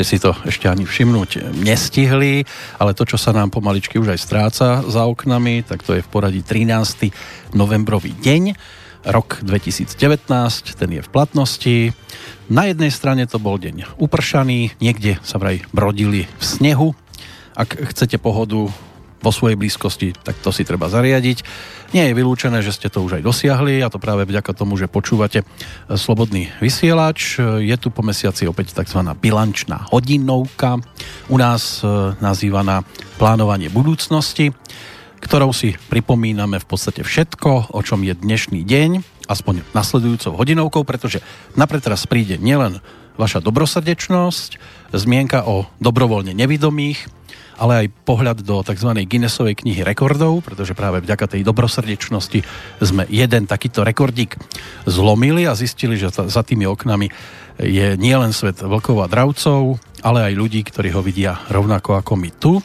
Ste si to ešte ani všimnúť nestihli, ale to, čo sa nám pomaličky už aj stráca za oknami, tak to je v poradí 13. novembrový deň, rok 2019, ten je v platnosti. Na jednej strane to bol deň upršaný, niekde sa vraj brodili v snehu. Ak chcete pohodu vo svojej blízkosti, tak to si treba zariadiť. Nie je vylúčené, že ste to už aj dosiahli a to práve vďaka tomu, že počúvate Slobodný vysielač. Je tu po mesiaci opäť tzv. bilančná hodinovka, u nás e, nazývaná plánovanie budúcnosti, ktorou si pripomíname v podstate všetko, o čom je dnešný deň, aspoň nasledujúcou hodinovkou, pretože napred teraz príde nielen vaša dobrosrdečnosť, zmienka o dobrovoľne nevidomých, ale aj pohľad do tzv. Guinnessovej knihy rekordov, pretože práve vďaka tej dobrosrdečnosti sme jeden takýto rekordík zlomili a zistili, že za tými oknami je nielen svet vlkov a dravcov, ale aj ľudí, ktorí ho vidia rovnako ako my tu.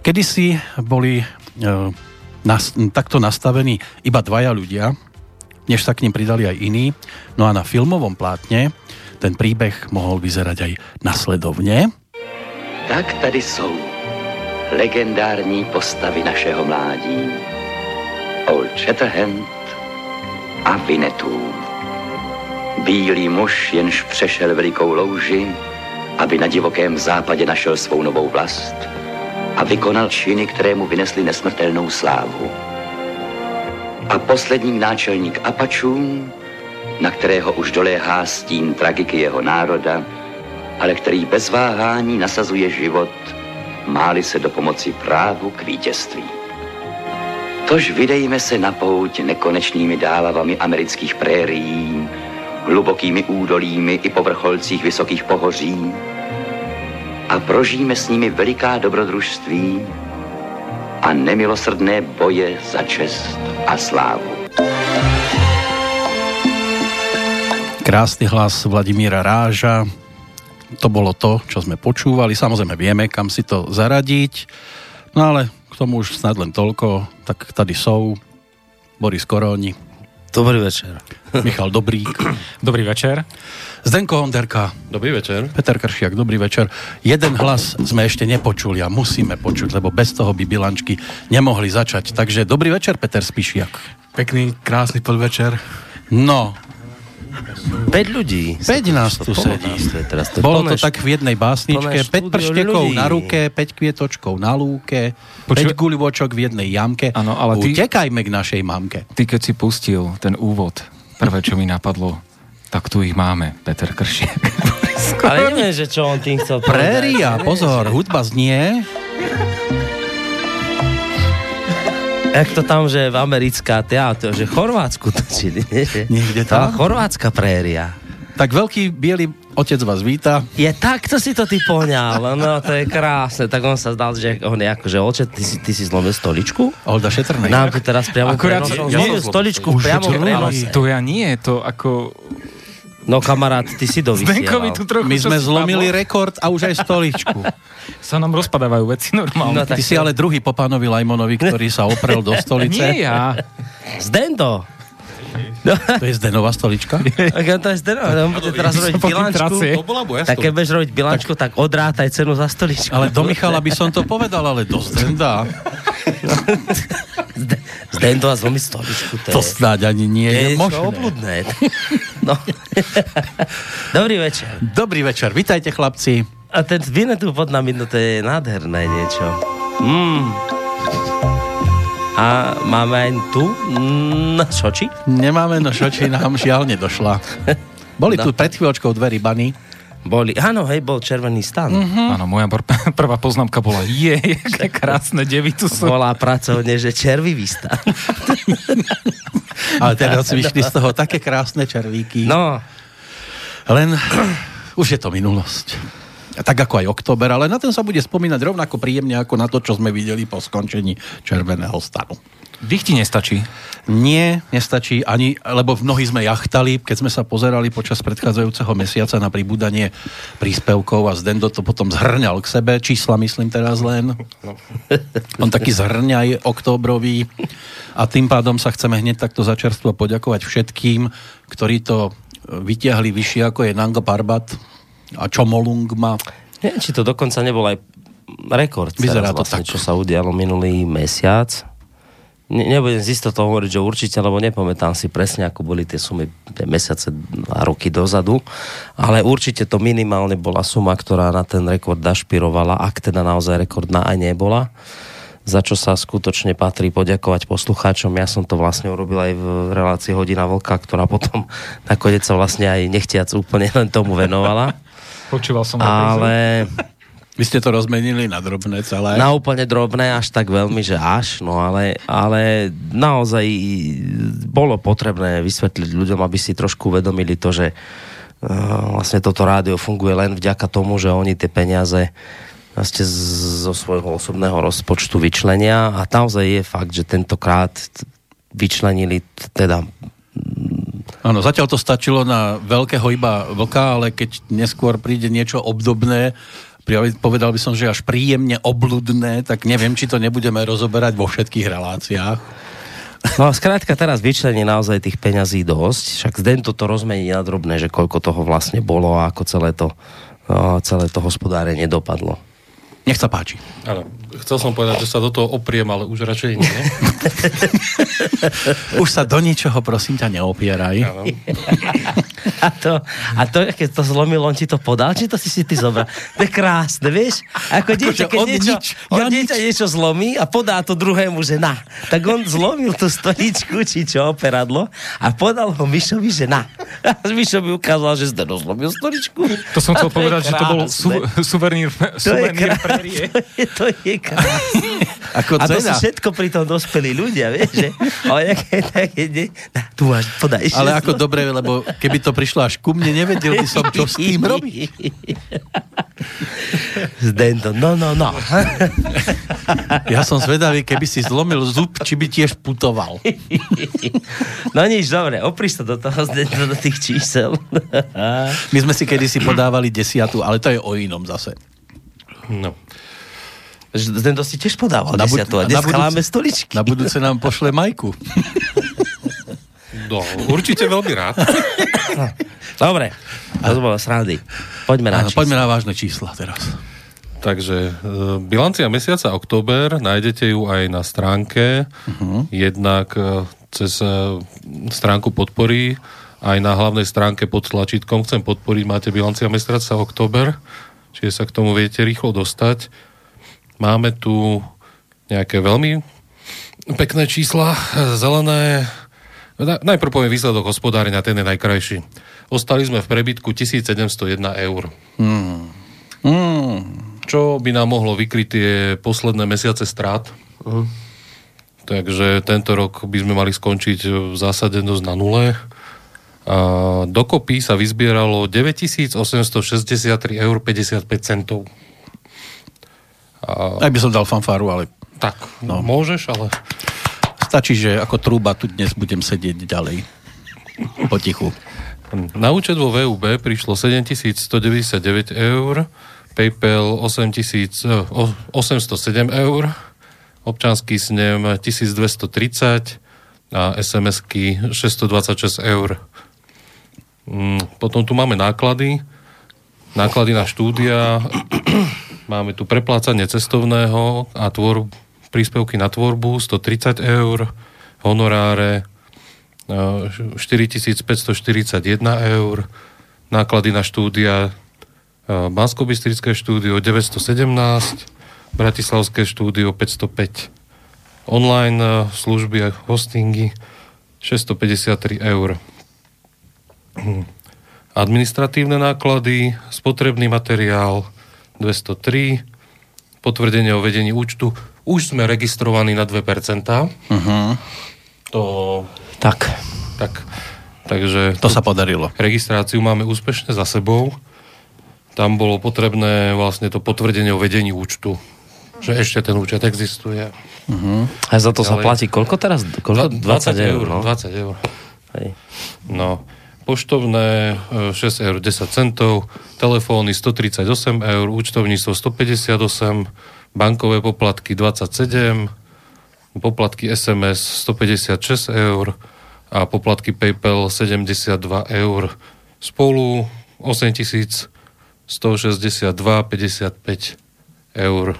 Kedysi boli e, nas, takto nastavení iba dvaja ľudia, než sa k ním pridali aj iní. No a na filmovom plátne ten príbeh mohol vyzerať aj nasledovne. Tak tady jsou legendární postavy našeho mládí. Old Shatterhand a Vinetů. Bílý muž jenž přešel velikou louži, aby na divokém západě našel svou novou vlast a vykonal činy, které mu vynesly nesmrtelnou slávu. A poslední náčelník Apačů, na kterého už doléhá stín tragiky jeho národa, ale který bez váhání nasazuje život máli se do pomoci právu k vítězství. Tož vydejme se na pouť nekonečnými dálavami amerických prérií, hlubokými údolími i po vrcholcích vysokých pohoří a prožijeme s nimi veliká dobrodružství a nemilosrdné boje za čest a slávu. Krásny hlas Vladimíra Ráža, to bolo to, čo sme počúvali. Samozrejme vieme, kam si to zaradiť. No ale k tomu už snad len toľko. Tak tady sú Boris Koróni. Dobrý večer. Michal Dobrík. Dobrý večer. Zdenko Honderka. Dobrý večer. Peter Kršiak, dobrý večer. Jeden hlas sme ešte nepočuli a musíme počuť, lebo bez toho by bilančky nemohli začať. Takže dobrý večer, Peter Spišiak. Pekný, krásny podvečer. No, 5 ľudí. 5 nás tu sedí. Teraz to Bolo to tak v jednej básničke. 5 prštekov na ruke, 5 kvietočkov na lúke, Počuva... 5 guľvočok v jednej jamke. Ano, ale ty... Utekajme k našej mamke. Ty keď si pustil ten úvod, prvé, čo mi napadlo, tak tu ich máme, Peter Kršiak. Ale neviem, že čo on tým chcel povedať. Préria, pozor, hudba znie. Jak to tam, že v americká teatro, že Chorvátsku točili. Niekde tam? Chorvátska préria. Tak veľký biely otec vás víta. Je takto si to ty poňal, no to je krásne. Tak on sa zdal, že on je akože očet, ty si, ty si zlomil stoličku? Olda Šetrnej. Nám tu teraz priamo Akurát, nie, stoličku priamo prenose. To ja nie, to ako No kamarát, ty si dovysielal. tu trochu My sme zlomili rekord a už aj stoličku. sa nám rozpadávajú veci normálne. No, Ty si ale druhý po pánovi Lajmonovi, ktorý sa oprel do stolice. Nie ja. Zdendo. No. To je Zdenová stolička? Tak to je Zdenová, on bude teraz robiť bilančku. Tak keď budeš robiť bilančku, tak, tak odrátaj cenu za stoličku. Ale do Michala by som to povedal, ale do Zdenda. Zdendo a zlomiť stoličku. To, to je, snáď ani nie je, je možné. obludné. No. Dobrý večer. Dobrý večer, vitajte chlapci. A ten tu pod nami, no to je nádherné niečo. Mm. A máme aj tu na šoči? Nemáme na šoči, nám žiaľ nedošla. Boli no. tu pred chvíľočkou dve rybany. Boli, áno, hej, bol červený stan. Mm-hmm. Áno, moja prvá poznámka bola, je, aké krásne devy tu sú. Bola pracovne, že červivý stan. Ale teraz vyšli z toho také krásne červíky. No. Len už je to minulosť. Tak ako aj október, ale na ten sa bude spomínať rovnako príjemne ako na to, čo sme videli po skončení červeného stanu. Dých ti nestačí? Nie, nestačí ani, lebo mnohí sme jachtali, keď sme sa pozerali počas predchádzajúceho mesiaca na pribúdanie príspevkov a Zdendo to potom zhrňal k sebe, čísla myslím teraz len. On taký zhrňaj októbrový a tým pádom sa chceme hneď takto začerstvo poďakovať všetkým, ktorí to vytiahli vyššie ako je Nanga Parbat a Čomolungma Neviem, či to dokonca nebol aj rekord Vyzerá to vlastne, tak. čo sa udialo minulý mesiac. Ne, nebudem z istotou hovoriť, že určite, lebo nepamätám si presne, ako boli tie sumy tie mesiace a roky dozadu, ale určite to minimálne bola suma, ktorá na ten rekord dašpirovala, ak teda naozaj rekordná aj nebola za čo sa skutočne patrí poďakovať poslucháčom. Ja som to vlastne urobil aj v relácii Hodina Vlka, ktorá potom nakoniec sa vlastne aj nechtiac úplne len tomu venovala. Počúval som Ale Vy ste to rozmenili na drobné celé. na úplne drobné, až tak veľmi, že až, no ale, ale naozaj bolo potrebné vysvetliť ľuďom, aby si trošku uvedomili to, že uh, vlastne toto rádio funguje len vďaka tomu, že oni tie peniaze vlastne z- zo svojho osobného rozpočtu vyčlenia a naozaj je fakt, že tentokrát vyčlenili teda Áno, zatiaľ to stačilo na veľkého iba vlka, ale keď neskôr príde niečo obdobné, povedal by som, že až príjemne obludné, tak neviem, či to nebudeme rozoberať vo všetkých reláciách. No a skrátka teraz vyčlení naozaj tých peňazí dosť, však Zden to rozmení na drobné, že koľko toho vlastne bolo a ako celé to, celé to hospodárenie dopadlo. Nech sa páči. Áno, chcel som povedať, že sa do toho opriem, ale už radšej nie. Už sa do ničoho, prosím ťa, neopieraj. A to, a to, keď to zlomil, on ti to podal, či to si si ty zobral? To je krásne, vieš? Ako dieťa, keď niečo, nič, ja dieťa niečo zlomí a podá to druhému, že na. Tak on zlomil tú stoličku, či čo, operadlo a podal ho Mišovi, že na. A Mišo mi ukázal, že Zdeno zlomil stoličku. To som chcel povedať, že to bol krásne. su, suvenír, To je krásne. To je, to je Ako A to sú všetko pri tom dospelí ľudia, vieš, že? Ale nejaké také, ne, na, tu máš, podaj. Ale ako dobre, lebo keby to prišlo až ku mne, nevedel by som, čo s tým robiť. Zdento, no, no, no. Ja som zvedavý, keby si zlomil zub, či by tiež putoval. No nič, dobre, opri sa do toho, Zdento, do tých čísel. My sme si kedysi podávali desiatu, ale to je o inom zase. No. Zdento si tiež podával Na bud- desiatu a na dneska budúce- máme stoličky. Na budúce nám pošle Majku. no, určite veľmi rád. Dobre, to bolo srandy. Poďme na čísla. poďme na vážne čísla teraz. Takže e, bilancia mesiaca október, nájdete ju aj na stránke, uh-huh. jednak e, cez e, stránku podpory, aj na hlavnej stránke pod tlačítkom chcem podporiť, máte bilancia mesiaca október, čiže sa k tomu viete rýchlo dostať. Máme tu nejaké veľmi pekné čísla, zelené. Na- Najprv poviem výsledok hospodárenia, ten je najkrajší. Ostali sme v prebytku 1701 eur čo by nám mohlo vykryť tie posledné mesiace strát. Takže tento rok by sme mali skončiť v zásade dosť na nule. A dokopy sa vyzbieralo 9863 eur 55 centov. Aj by som dal fanfáru, ale Tak, no. môžeš, ale stačí, že ako trúba tu dnes budem sedieť ďalej. Potichu. na účet vo VUB prišlo 7199 eur, PayPal 8000, eh, o- 807 eur, občanský snem 1230 a SMS-ky 626 eur. Mm, Potom tu máme náklady. Náklady na štúdia. Máme tu preplácanie cestovného a tvor, príspevky na tvorbu 130 eur, honoráre eh, 4541 eur, náklady na štúdia bansko štúdio 917, Bratislavské štúdio 505, online eh, služby a hostingy 653 eur. Hm. Administratívne náklady, spotrebný materiál 203, potvrdenie o vedení účtu. Už sme registrovaní na 2%. Uh-huh. To, Tak, tak, takže To sa podarilo. registráciu máme úspešne za sebou. Tam bolo potrebné vlastne to potvrdenie o vedení účtu, že ešte ten účet existuje. a za to sa Ale- platí koľko teraz? Koľko? 20 eur. no. 20 eur. Hej. No, poštovné e, 6 eur 10 centov, telefóny 138 eur, účtovníctvo 158, bankové poplatky 27, poplatky SMS 156 eur a poplatky PayPal 72 eur. Spolu 8100 162,55 eur.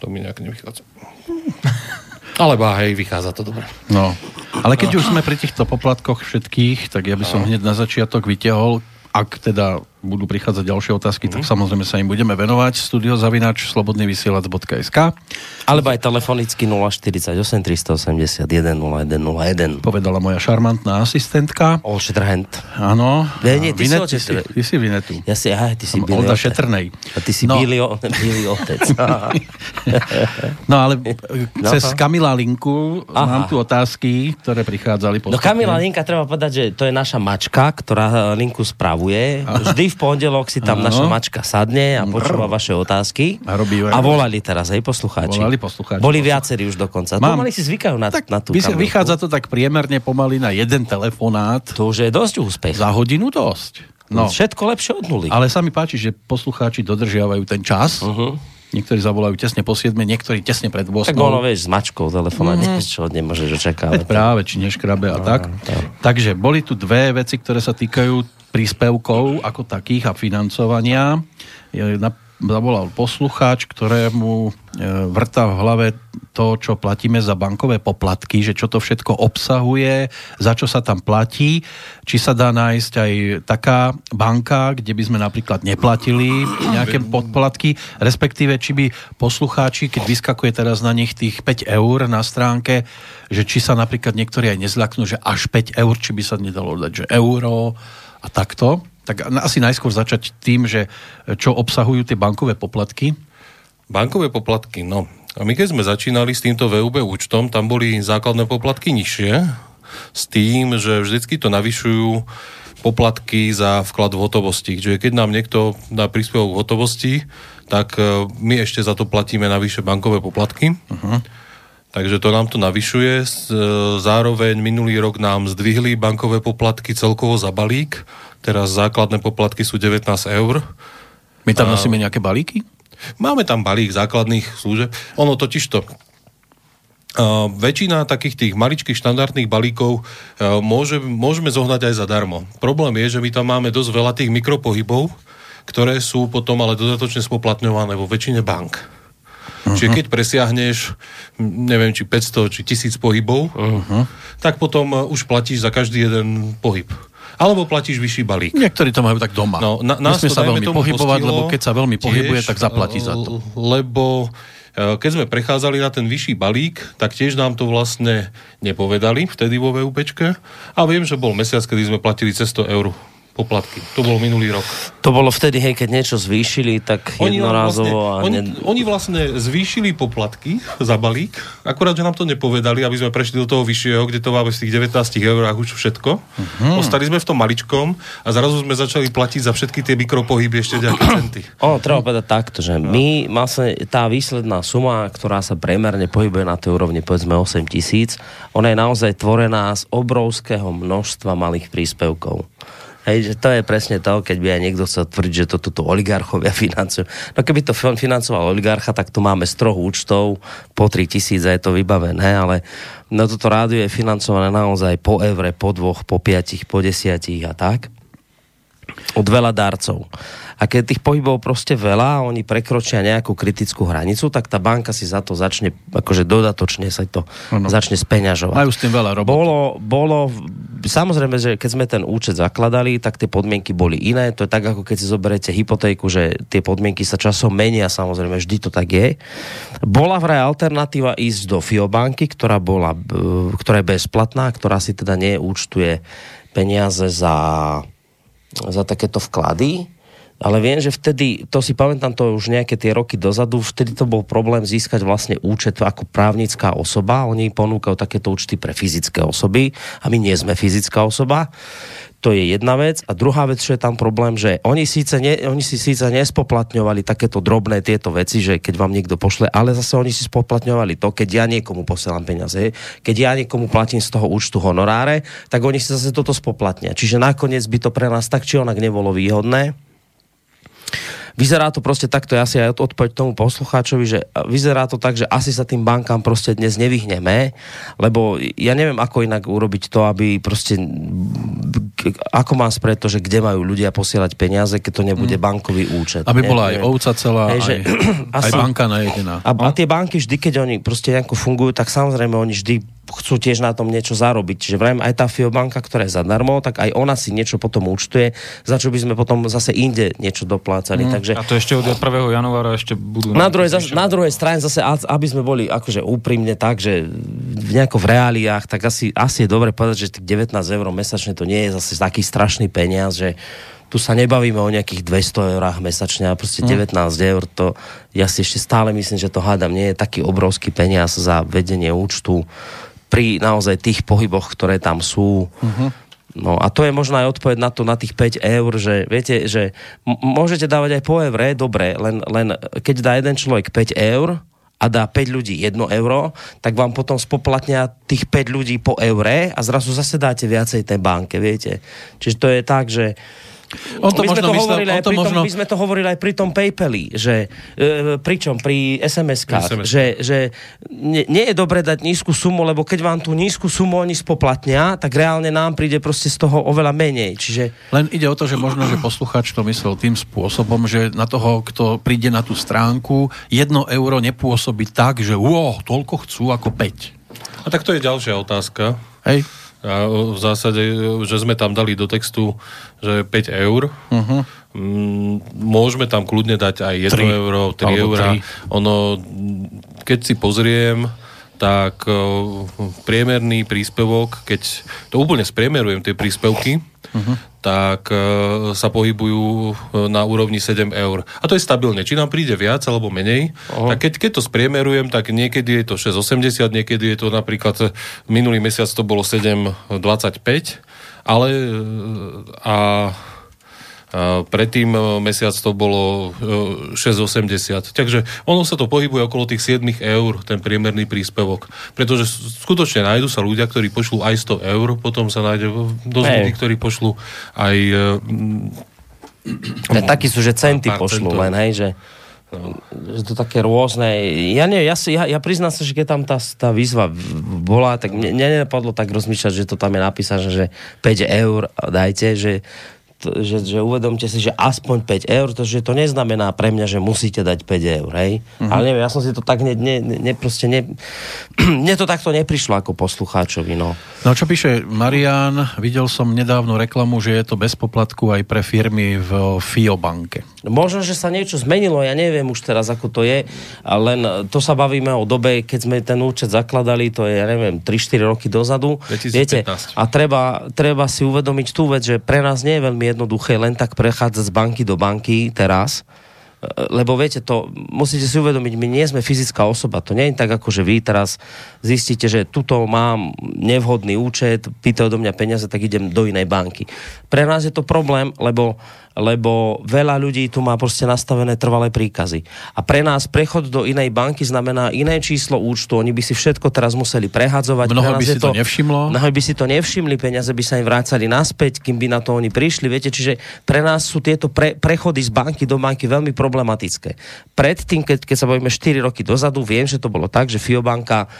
To mi nejak nevychádza. Ale bá, hej, vychádza to dobre. No, ale keď už sme pri týchto poplatkoch všetkých, tak ja by som hneď na začiatok vytiahol, ak teda budú prichádzať ďalšie otázky, tak samozrejme sa im budeme venovať. Studiozavinač slobodnyvysielac.sk Alebo aj telefonicky 048 381 0101. Povedala moja šarmantná asistentka. All Shatterhand. Áno. Nie, nie, ty si Vinet, otec. ty, si, ty si Vinetu. Ja si, aha, ty si Billy Olda otec. Šetrnej. A ty si No. no. O, Billy otec. No ale e, No, cez aha. Kamila Linku Aha. mám tu otázky, ktoré prichádzali No postupne. Kamila Linka, treba povedať, že to je naša mačka, ktorá eh, Linku spravuje. Vždy v pondelok si tam Áno. naša mačka sadne a počúva vaše otázky. A robí aj- a volali teraz, hej, poslucháči. Volali poslucháči. Boli viacerí už dokonca. Mám. Pomaly si zvykajú na, Tak na tú Kamilku. vychádza to tak priemerne pomaly na jeden telefonát To už je dosť úspech. za hodinu dosť. No, Všetko lepšie od nuly. ale sa mi páči, že poslucháči dodržiavajú ten čas. Uh-huh. Niektorí zavolajú tesne po 7, niektorí tesne pred 8. Tak ono, vieš, s mačkou telefóna, mm. čo od nemôžeš očakávať. Veď práve, či neškrabe a tak. Takže boli tu dve veci, ktoré sa týkajú príspevkov ako takých a financovania. Zavolal poslucháč, ktorému e, vrta v hlave to, čo platíme za bankové poplatky, že čo to všetko obsahuje, za čo sa tam platí, či sa dá nájsť aj taká banka, kde by sme napríklad neplatili nejaké poplatky, respektíve či by poslucháči, keď vyskakuje teraz na nich tých 5 eur na stránke, že či sa napríklad niektorí aj nezľaknú, že až 5 eur, či by sa nedalo dať, že euro a takto. Tak asi najskôr začať tým, že čo obsahujú tie bankové poplatky. Bankové poplatky, no. A my keď sme začínali s týmto VUB účtom, tam boli základné poplatky nižšie, s tým, že vždycky to navyšujú poplatky za vklad v hotovosti. Čiže keď nám niekto dá príspevok v hotovosti, tak e, my ešte za to platíme navyše bankové poplatky. Uh-huh. Takže to nám to navyšuje. S- e, Zároveň minulý rok nám zdvihli bankové poplatky celkovo za balík. Teraz základné poplatky sú 19 eur. My tam nosíme nejaké balíky? Máme tam balík základných služeb. Ono totiž to... Uh, väčšina takých tých maličkých štandardných balíkov uh, môže, môžeme zohnať aj zadarmo. Problém je, že my tam máme dosť veľa tých mikropohybov, ktoré sú potom ale dodatočne spoplatňované vo väčšine bank. Uh-huh. Čiže keď presiahneš, neviem, či 500, či 1000 pohybov, uh-huh. tak potom uh, už platíš za každý jeden pohyb. Alebo platíš vyšší balík. Niektorí to majú tak doma. No, na, nás Nesmie to, sa veľmi pohybovať, lebo keď sa veľmi pohybuje, tiež, tak zaplatí za to. Lebo e, keď sme prechádzali na ten vyšší balík, tak tiež nám to vlastne nepovedali vtedy vo VUPčke. A viem, že bol mesiac, kedy sme platili cez 100 eur poplatky. To bol minulý rok. To bolo vtedy, hej, keď niečo zvýšili, tak Oni, nám vlastne, jednorázovo a oni, ne... oni vlastne zvýšili poplatky za balík, akurát, že nám to nepovedali, aby sme prešli do toho vyššieho, kde to máme v tých 19 eurách už všetko. Uh-huh. Ostali sme v tom maličkom a zrazu sme začali platiť za všetky tie mikropohyby ešte nejaké centy. Ono, treba povedať takto, že my vlastne tá výsledná suma, ktorá sa priemerne pohybuje na tej úrovni povedzme 8 tisíc, ona je naozaj tvorená z obrovského množstva malých príspevkov. Hej, že to je presne to, keď by aj niekto chcel tvrdiť, že to tuto oligarchovia financujú. No keby to fin- financoval oligarcha, tak tu máme z troch účtov po 3 tisíc a je to vybavené, ale no toto rádio je financované naozaj po evre, po dvoch, po piatich, po desiatich a tak od veľa darcov. A keď tých pohybov proste veľa a oni prekročia nejakú kritickú hranicu, tak tá banka si za to začne, akože dodatočne sa to Áno. začne speňažovať. Majú s tým veľa roboty. Bolo, bolo, samozrejme, že keď sme ten účet zakladali, tak tie podmienky boli iné. To je tak, ako keď si zoberiete hypotéku, že tie podmienky sa časom menia, samozrejme, vždy to tak je. Bola vraj alternatíva ísť do Fiobanky, ktorá, bola, ktorá je bezplatná, ktorá si teda neúčtuje peniaze za, za takéto vklady. Ale viem, že vtedy, to si pamätám to už nejaké tie roky dozadu, vtedy to bol problém získať vlastne účet ako právnická osoba. Oni ponúkajú takéto účty pre fyzické osoby a my nie sme fyzická osoba. To je jedna vec. A druhá vec, čo je tam problém, že oni, síce ne, oni si síce nespoplatňovali takéto drobné tieto veci, že keď vám niekto pošle, ale zase oni si spoplatňovali to, keď ja niekomu posielam peniaze, keď ja niekomu platím z toho účtu honoráre, tak oni si zase toto spoplatnia. Čiže nakoniec by to pre nás tak či onak nebolo výhodné. Vyzerá to proste takto, ja si aj odpoveď tomu poslucháčovi, že vyzerá to tak, že asi sa tým bankám proste dnes nevyhneme, lebo ja neviem, ako inak urobiť to, aby proste ako mám spraviť to, že kde majú ľudia posielať peniaze, keď to nebude bankový účet. Mm. Aby Ne- bola aj ovca celá, Hej, aj, že- aj asi- banka najedená. A, a tie banky vždy, keď oni proste nejako fungujú, tak samozrejme oni vždy chcú tiež na tom niečo zarobiť. Čiže vrajím, aj tá FIO-banka, ktorá je zadarmo, tak aj ona si niečo potom účtuje, za čo by sme potom zase inde niečo doplácali. Mm. Takže A to ešte od 1. januára ešte budú... na druhej, zas, na druhej strane zase, aby sme boli akože úprimne tak, že v nejako v reáliách, tak asi, asi je dobre povedať, že tých 19 eur mesačne to nie je zase taký strašný peniaz, že tu sa nebavíme o nejakých 200 eurách mesačne, a proste 19 eur, to ja si ešte stále myslím, že to hádam nie je taký obrovský peniaz za vedenie účtu pri naozaj tých pohyboch, ktoré tam sú. No a to je možno aj odpoveď na to, na tých 5 eur, že viete, že m- môžete dávať aj po evre, dobre, len, len keď dá jeden človek 5 eur a dá 5 ľudí 1 euro, tak vám potom spoplatnia tých 5 ľudí po eure a zrazu zase dáte viacej tej banke, viete. Čiže to je tak, že On to my, sme to myslel- hovorili on to tom, možno- my sme to hovorili aj pri tom PayPali, že e, pričom pri SMS-kách, SMS. že, že nie, nie je dobre dať nízku sumu, lebo keď vám tú nízku sumu oni spoplatnia, tak reálne nám príde proste z toho oveľa menej. Čiže Len ide o to, že možno, že posluchač to myslel tým spôsobom, že na toho, kto príde na tú stránku, jedno euro nepôsobí tak, že wow, toľko chcú ako 5. A tak to je ďalšia otázka. Hej? A v zásade, že sme tam dali do textu, že 5 eur. Uh-huh. Môžeme tam kľudne dať aj 1 Tri. euro, 3 Alebo eurá. tri. Ono, keď si pozriem, tak priemerný príspevok, keď to úplne spriemerujem tie príspevky, uh-huh. tak sa pohybujú na úrovni 7 eur. A to je stabilne. Či nám príde viac alebo menej, uh-huh. tak keď, keď to spriemerujem, tak niekedy je to 6,80, niekedy je to napríklad minulý mesiac to bolo 7,25, ale e, a predtým e, mesiac to bolo e, 6,80. Takže ono sa to pohybuje okolo tých 7 eur, ten priemerný príspevok. Pretože skutočne nájdu sa ľudia, ktorí pošlú aj 100 eur, potom sa nájde dosť ľudí, ktorí pošlú aj... e, takí sú, že centy pošlú len, hej, že že to také rôzne. Ja nie, ja, si, ja, ja priznám sa, že keď tam tá, tá výzva bola, tak mne, mne nenapadlo tak rozmýšľať, že to tam je napísané, že 5 eur dajte, že že, že uvedomte si, že aspoň 5 eur, to, že to neznamená pre mňa, že musíte dať 5 eur, hej? Mm-hmm. Ale neviem, ja som si to tak ne, ne, ne, proste ne, mne to takto neprišlo ako poslucháčovi, no. No čo píše Marian, videl som nedávno reklamu, že je to bez poplatku aj pre firmy v FIO banke. Možno, že sa niečo zmenilo, ja neviem už teraz, ako to je, len to sa bavíme o dobe, keď sme ten účet zakladali, to je, ja neviem, 3-4 roky dozadu. 2015. Viete, a treba, treba si uvedomiť tú vec, že pre nás nie je veľmi jednoduché len tak prechádzať z banky do banky teraz, lebo viete, to musíte si uvedomiť, my nie sme fyzická osoba, to nie je tak, ako že vy teraz zistíte, že tuto mám nevhodný účet, pýtajú do mňa peniaze, tak idem do inej banky. Pre nás je to problém, lebo lebo veľa ľudí tu má proste nastavené trvalé príkazy. A pre nás prechod do inej banky znamená iné číslo účtu, oni by si všetko teraz museli prehadzovať. Mnoho by si to nevšimlo. Mnoho by si to nevšimli, peniaze by sa im vrácali naspäť, kým by na to oni prišli. Viete, čiže pre nás sú tieto pre, prechody z banky do banky veľmi problematické. Predtým, keď, keď sa bavíme 4 roky dozadu, viem, že to bolo tak, že Fiobanka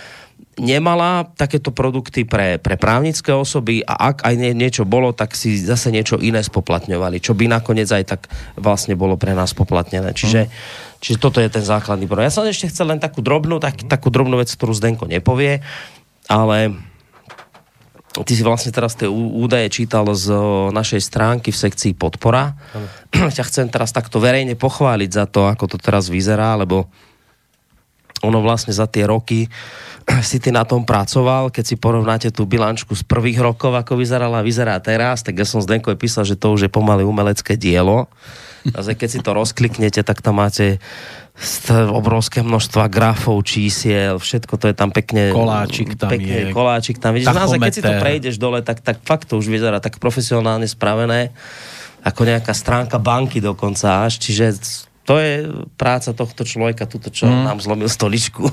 nemala takéto produkty pre, pre právnické osoby a ak aj nie, niečo bolo, tak si zase niečo iné spoplatňovali, čo by nakoniec aj tak vlastne bolo pre nás spoplatnené. Čiže, čiže toto je ten základný problém. Ja som ešte chcel len takú drobnú, tak, takú drobnú vec, ktorú Zdenko nepovie, ale ty si vlastne teraz tie údaje čítal z našej stránky v sekcii podpora. Ťa chcem teraz takto verejne pochváliť za to, ako to teraz vyzerá, lebo ono vlastne za tie roky si ty na tom pracoval, keď si porovnáte tú bilančku z prvých rokov, ako vyzerala a vyzerá teraz, tak ja som z Denkovi písal, že to už je pomaly umelecké dielo. A keď si to rozkliknete, tak tam máte obrovské množstva grafov, čísiel, všetko to je tam pekne... Koláčik tam pekne, je. Koláčik tam. Vidíš, naozaj, keď si to prejdeš dole, tak, tak fakt to už vyzerá tak profesionálne spravené, ako nejaká stránka banky dokonca až, čiže to je práca tohto človeka, tuto čo mm. nám zlomil stoličku.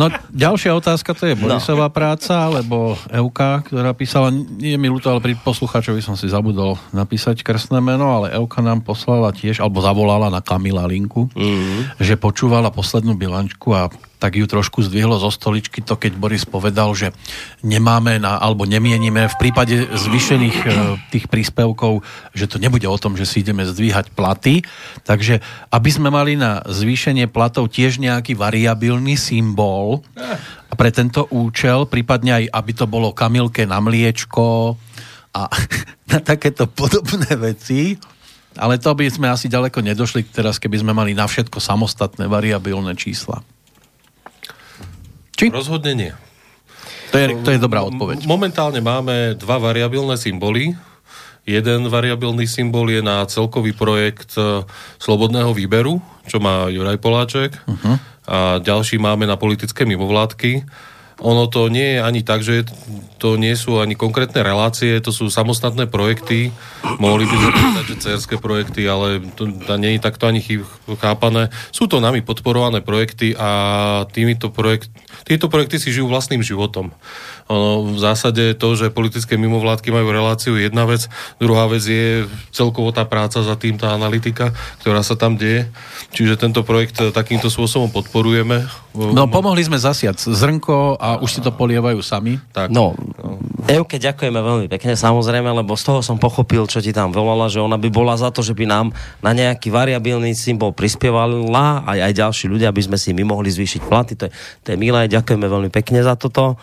No, ďalšia otázka, to je Borisová no. práca, alebo Euka, ktorá písala, nie je mi ľúto, ale pri poslucháčovi som si zabudol napísať krstné meno, ale Euka nám poslala tiež, alebo zavolala na Kamila linku, mm. že počúvala poslednú bilančku a tak ju trošku zdvihlo zo stoličky to, keď Boris povedal, že nemáme na, alebo nemienime v prípade zvýšených e, tých príspevkov, že to nebude o tom, že si ideme zdvíhať platy. Takže aby sme mali na zvýšenie platov tiež nejaký variabilný symbol a pre tento účel, prípadne aj aby to bolo kamilke na mliečko a na takéto podobné veci, ale to by sme asi ďaleko nedošli teraz, keby sme mali na všetko samostatné variabilné čísla. Či? Rozhodne nie. To je, to je dobrá odpoveď. Momentálne máme dva variabilné symboly. Jeden variabilný symbol je na celkový projekt e, slobodného výberu, čo má Juraj Poláček. Uh-huh. A ďalší máme na politické mimovládky ono to nie je ani tak, že to nie sú ani konkrétne relácie, to sú samostatné projekty. Mohli by sme povedať, že cerské projekty, ale to, to nie je takto ani chápané. Sú to nami podporované projekty a týmito projekt, tieto projekty si žijú vlastným životom. Ono, v zásade to, že politické mimovládky majú reláciu, jedna vec. Druhá vec je celkovo tá práca za tým, tá analytika, ktorá sa tam deje. Čiže tento projekt takýmto spôsobom podporujeme. No, pomohli sme zasiať zrnko a už si to polievajú sami. Tak. No, Evke ďakujeme veľmi pekne, samozrejme, lebo z toho som pochopil, čo ti tam volala, že ona by bola za to, že by nám na nejaký variabilný symbol prispievala aj, aj ďalší ľudia, aby sme si my mohli zvýšiť platy. To je, to je milé, ďakujeme veľmi pekne za toto.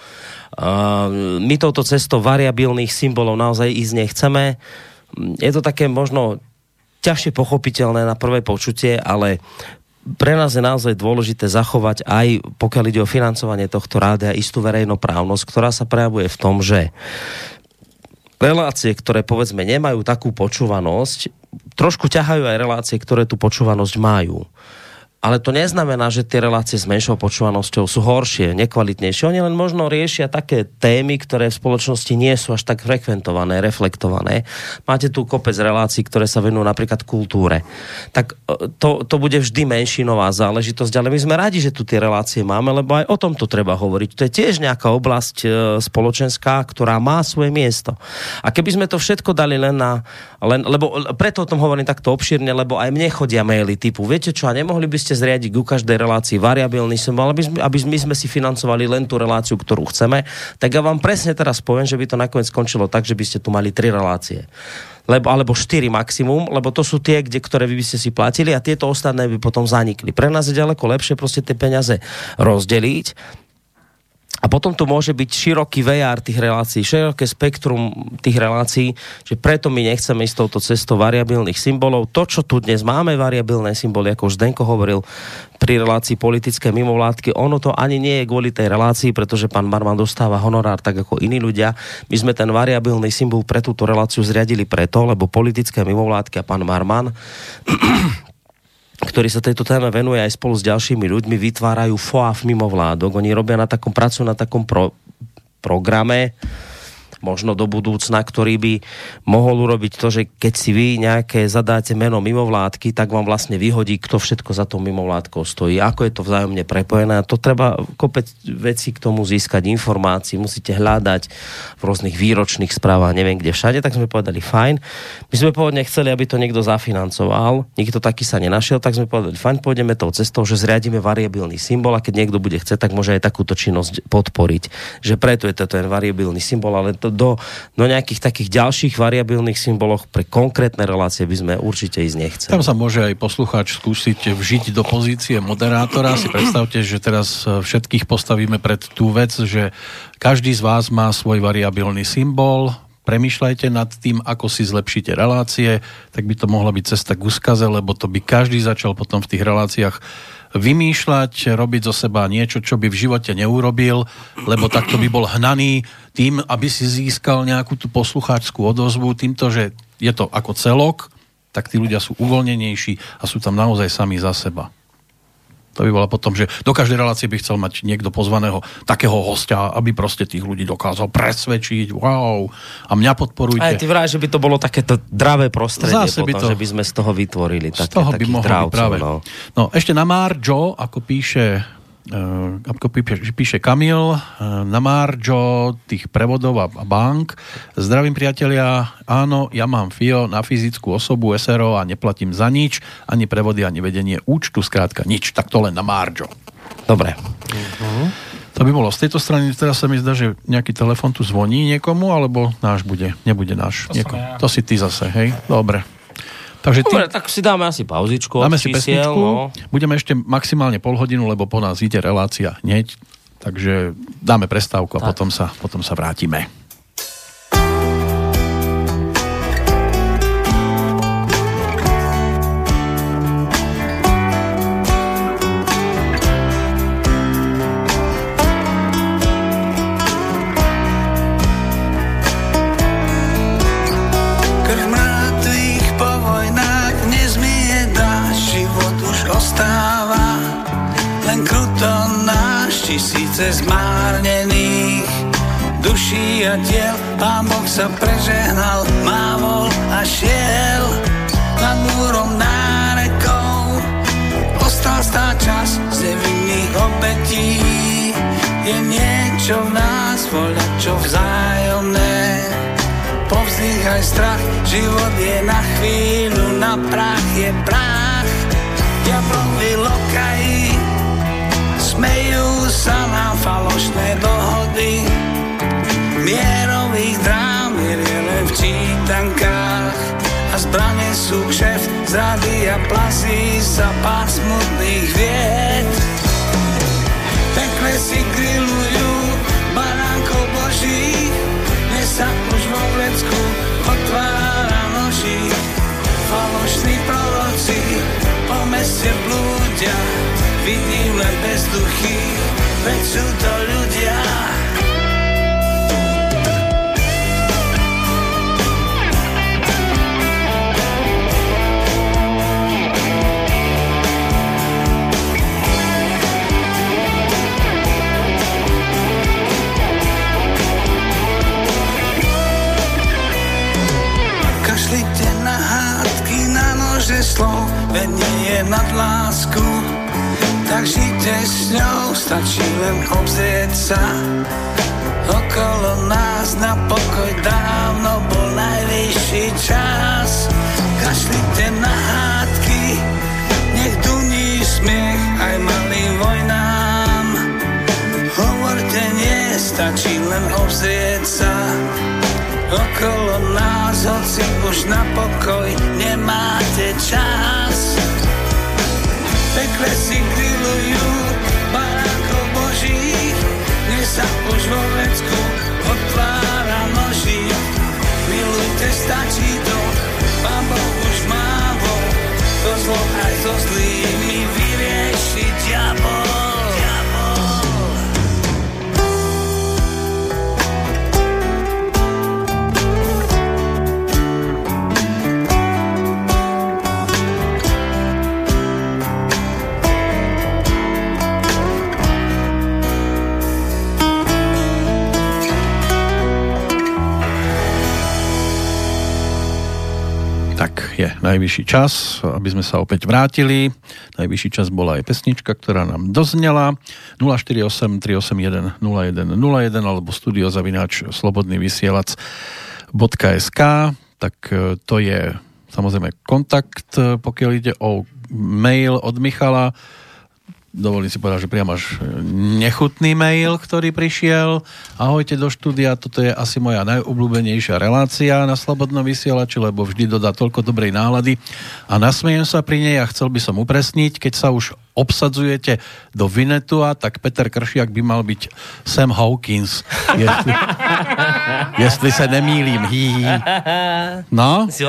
Uh, my touto cestou variabilných symbolov naozaj ísť nechceme. Je to také možno ťažšie pochopiteľné na prvé počutie, ale pre nás je naozaj dôležité zachovať aj, pokiaľ ide o financovanie tohto rádia, istú verejnoprávnosť, ktorá sa prejavuje v tom, že relácie, ktoré povedzme nemajú takú počúvanosť, trošku ťahajú aj relácie, ktoré tú počúvanosť majú ale to neznamená, že tie relácie s menšou počúvanosťou sú horšie, nekvalitnejšie. Oni len možno riešia také témy, ktoré v spoločnosti nie sú až tak frekventované, reflektované. Máte tu kopec relácií, ktoré sa venujú napríklad kultúre. Tak e, to, to bude vždy menšinová záležitosť, ale my sme radi, že tu tie relácie máme, lebo aj o tomto treba hovoriť. To je tiež nejaká oblasť e, spoločenská, ktorá má svoje miesto. A keby sme to všetko dali len na... Len, lebo preto o tom hovorím takto obšírne, lebo aj mne chodia maily typu, viete čo, a nemohli by ste zriadiť ku každej relácii variabilný symbol, aby sme, aby my sme si financovali len tú reláciu, ktorú chceme, tak ja vám presne teraz poviem, že by to nakoniec skončilo tak, že by ste tu mali tri relácie. Lebo, alebo 4 maximum, lebo to sú tie, kde, ktoré vy by ste si platili a tieto ostatné by potom zanikli. Pre nás je ďaleko lepšie proste tie peniaze rozdeliť a potom tu môže byť široký VR tých relácií, široké spektrum tých relácií, že preto my nechceme ísť touto cestou variabilných symbolov. To, čo tu dnes máme, variabilné symboly, ako už Zdenko hovoril pri relácii politické mimovládky, ono to ani nie je kvôli tej relácii, pretože pán Marman dostáva honorár tak ako iní ľudia. My sme ten variabilný symbol pre túto reláciu zriadili preto, lebo politické mimovládky a pán Marman ktorý sa tejto téme venuje aj spolu s ďalšími ľuďmi, vytvárajú FOAF mimo vládok. Oni robia na takom, pracujú na takom pro, programe, možno do budúcna, ktorý by mohol urobiť to, že keď si vy nejaké zadáte meno mimovládky, tak vám vlastne vyhodí, kto všetko za tou mimovládkou stojí, ako je to vzájomne prepojené. A to treba kopec veci k tomu získať informácií, musíte hľadať v rôznych výročných správach, neviem kde všade, tak sme povedali fajn. My sme pôvodne chceli, aby to niekto zafinancoval, nikto taký sa nenašiel, tak sme povedali fajn, pôjdeme tou cestou, že zriadíme variabilný symbol a keď niekto bude chcieť, tak môže aj takúto činnosť podporiť. Že preto je to ten variabilný symbol, ale to do, do nejakých takých ďalších variabilných symboloch pre konkrétne relácie by sme určite ísť nechceli. Tam sa môže aj poslucháč skúsiť vžiť do pozície moderátora. Si predstavte, že teraz e, všetkých postavíme pred tú vec, že každý z vás má svoj variabilný symbol, premýšľajte nad tým, ako si zlepšíte relácie, tak by to mohla byť cesta k úskaze, lebo to by každý začal potom v tých reláciách vymýšľať, robiť zo seba niečo, čo by v živote neurobil, lebo takto by bol hnaný tým, aby si získal nejakú tú poslucháčskú odozvu, týmto, že je to ako celok, tak tí ľudia sú uvoľnenejší a sú tam naozaj sami za seba. To by bola potom, že do každej relácie by chcel mať niekto pozvaného takého hostia, aby proste tých ľudí dokázal presvedčiť. Wow, a mňa podporujte. Aj ty vraj, že by to bolo takéto dravé prostredie Zase potom, by to... že by sme z toho vytvorili. Z také, toho by mohlo byť práve. No. no, ešte na Marjo, ako píše Uh, ako píše, píše Kamil, uh, na Marjo tých prevodov a, bank. Zdravím priatelia, áno, ja mám FIO na fyzickú osobu SRO a neplatím za nič, ani prevody, ani vedenie účtu, skrátka nič, tak to len na Marjo. Dobre. To by bolo z tejto strany, teraz sa mi zdá, že nejaký telefon tu zvoní niekomu, alebo náš bude, nebude náš. To Nieko- ja. to si ty zase, hej? Dobre. Takže Dobre, tak si dáme asi pauzičku. dáme si pesničku, no. budeme ešte maximálne pol hodinu, lebo po nás ide relácia hneď, takže dáme prestávku a Tak. potom sa, potom sa vrátime. Pán Boh sa prežehnal, mávol a šiel nad múrom nárekou. Ostal stá čas z nevinných obetí. Je niečo v nás, voľa čo vzájomné. Povzdýchaj strach, život je na chvíľu, na prach je prach. Diablovi lokají, smejú sa nám falošné dohody. Mierových drám je len v čítankách a zbrane sú kšef, zrady a plazí sa pár smutných vied. Pekle si grillujú baránkov božích, dnes sa už vo vlecku otvára noží. Falošní proroci po meste blúdia, vidím len bezduchy, veď sú to ľudia. Stačí len obzrieť sa. Okolo nás na pokoj dávno bol najvyšší čas. Kašlite na hádky, nech duní smiech aj malým vojnám. Hovorte nie, stačí len obzrieť sa. Okolo nás, hoci už na pokoj nemáte čas. Pekle si grillujú božích, dnes sa už vo vecku otvára noží. Milujte, stačí to, pán Boh už mávol, to zlo aj so zlými vyrieši diabol. Je najvyšší čas, aby sme sa opäť vrátili. Najvyšší čas bola aj pesnička, ktorá nám doznela. 048 381 0101 alebo studiozavináč slobodný vysielač .sk tak e, to je samozrejme kontakt, e, pokiaľ ide o mail od Michala dovolím si povedať, že priam až nechutný mail, ktorý prišiel. Ahojte do štúdia, toto je asi moja najobľúbenejšia relácia na Slobodnom vysielači, lebo vždy dodá toľko dobrej nálady a nasmejem sa pri nej a chcel by som upresniť, keď sa už obsadzujete do Vinetua, tak Peter Kršiak by mal byť Sam Hawkins. Jestli, jestli sa nemýlim. Hí, hí. No? Si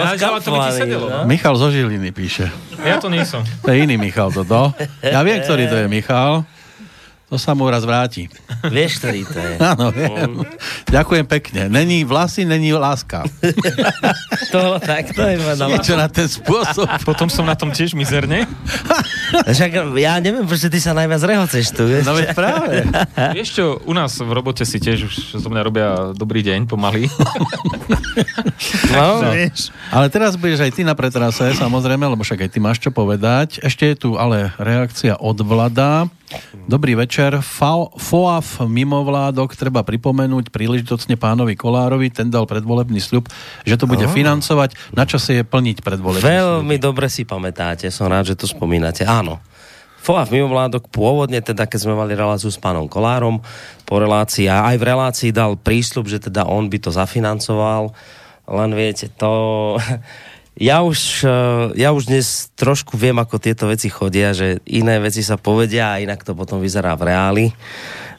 sedelo. no? Michal zo Žiliny píše. Ja to nie som. To je iný Michal toto. Ja viem, ktorý to je Michal. To sa mu raz vráti. Vieš, ktorý to je. Áno, viem. Ďakujem pekne. Není vlasy, není láska. To, tak to je na Niečo na ten spôsob. Potom som na tom tiež mizerne. Však ja neviem, prečo ty sa najviac rehoceš tu, vieš? No veď práve. Vieš čo, u nás v robote si tiež už zo mňa robia dobrý deň pomaly. No, No. vieš. Ale teraz budeš aj ty na pretrase, samozrejme, lebo však aj ty máš čo povedať. Ešte je tu ale reakcia od Vlada. Dobrý večer. FOAF mimovládok treba pripomenúť príležitocne pánovi Kolárovi. Ten dal predvolebný sľub, že to bude financovať. Na čase je plniť predvolebný sľub. Veľmi dobre si pamätáte, som rád, že to spomínate. Áno. FOAF mimovládok pôvodne, teda keď sme mali reláciu s pánom Kolárom, po relácii a aj v relácii dal prísľub, že teda on by to zafinancoval, len viete, to... Ja už, eh, ja už dnes trošku viem, ako tieto veci chodia, že iné veci sa povedia a inak to potom vyzerá v reáli.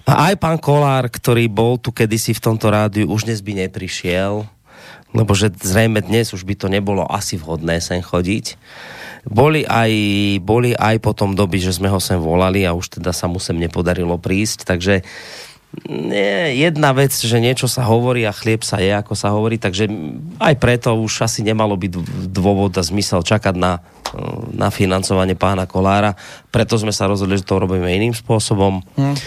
A aj pán Kolár, ktorý bol tu kedysi v tomto rádiu, už dnes by neprišiel, lebo že zrejme dnes už by to nebolo asi vhodné sem chodiť. Boli aj, boli aj potom doby, že sme ho sem volali a už teda sa mu sem nepodarilo prísť, takže nie, jedna vec, že niečo sa hovorí a chlieb sa je, ako sa hovorí, takže aj preto už asi nemalo byť dôvod a zmysel čakať na, na financovanie pána Kolára. Preto sme sa rozhodli, že to robíme iným spôsobom. Hm.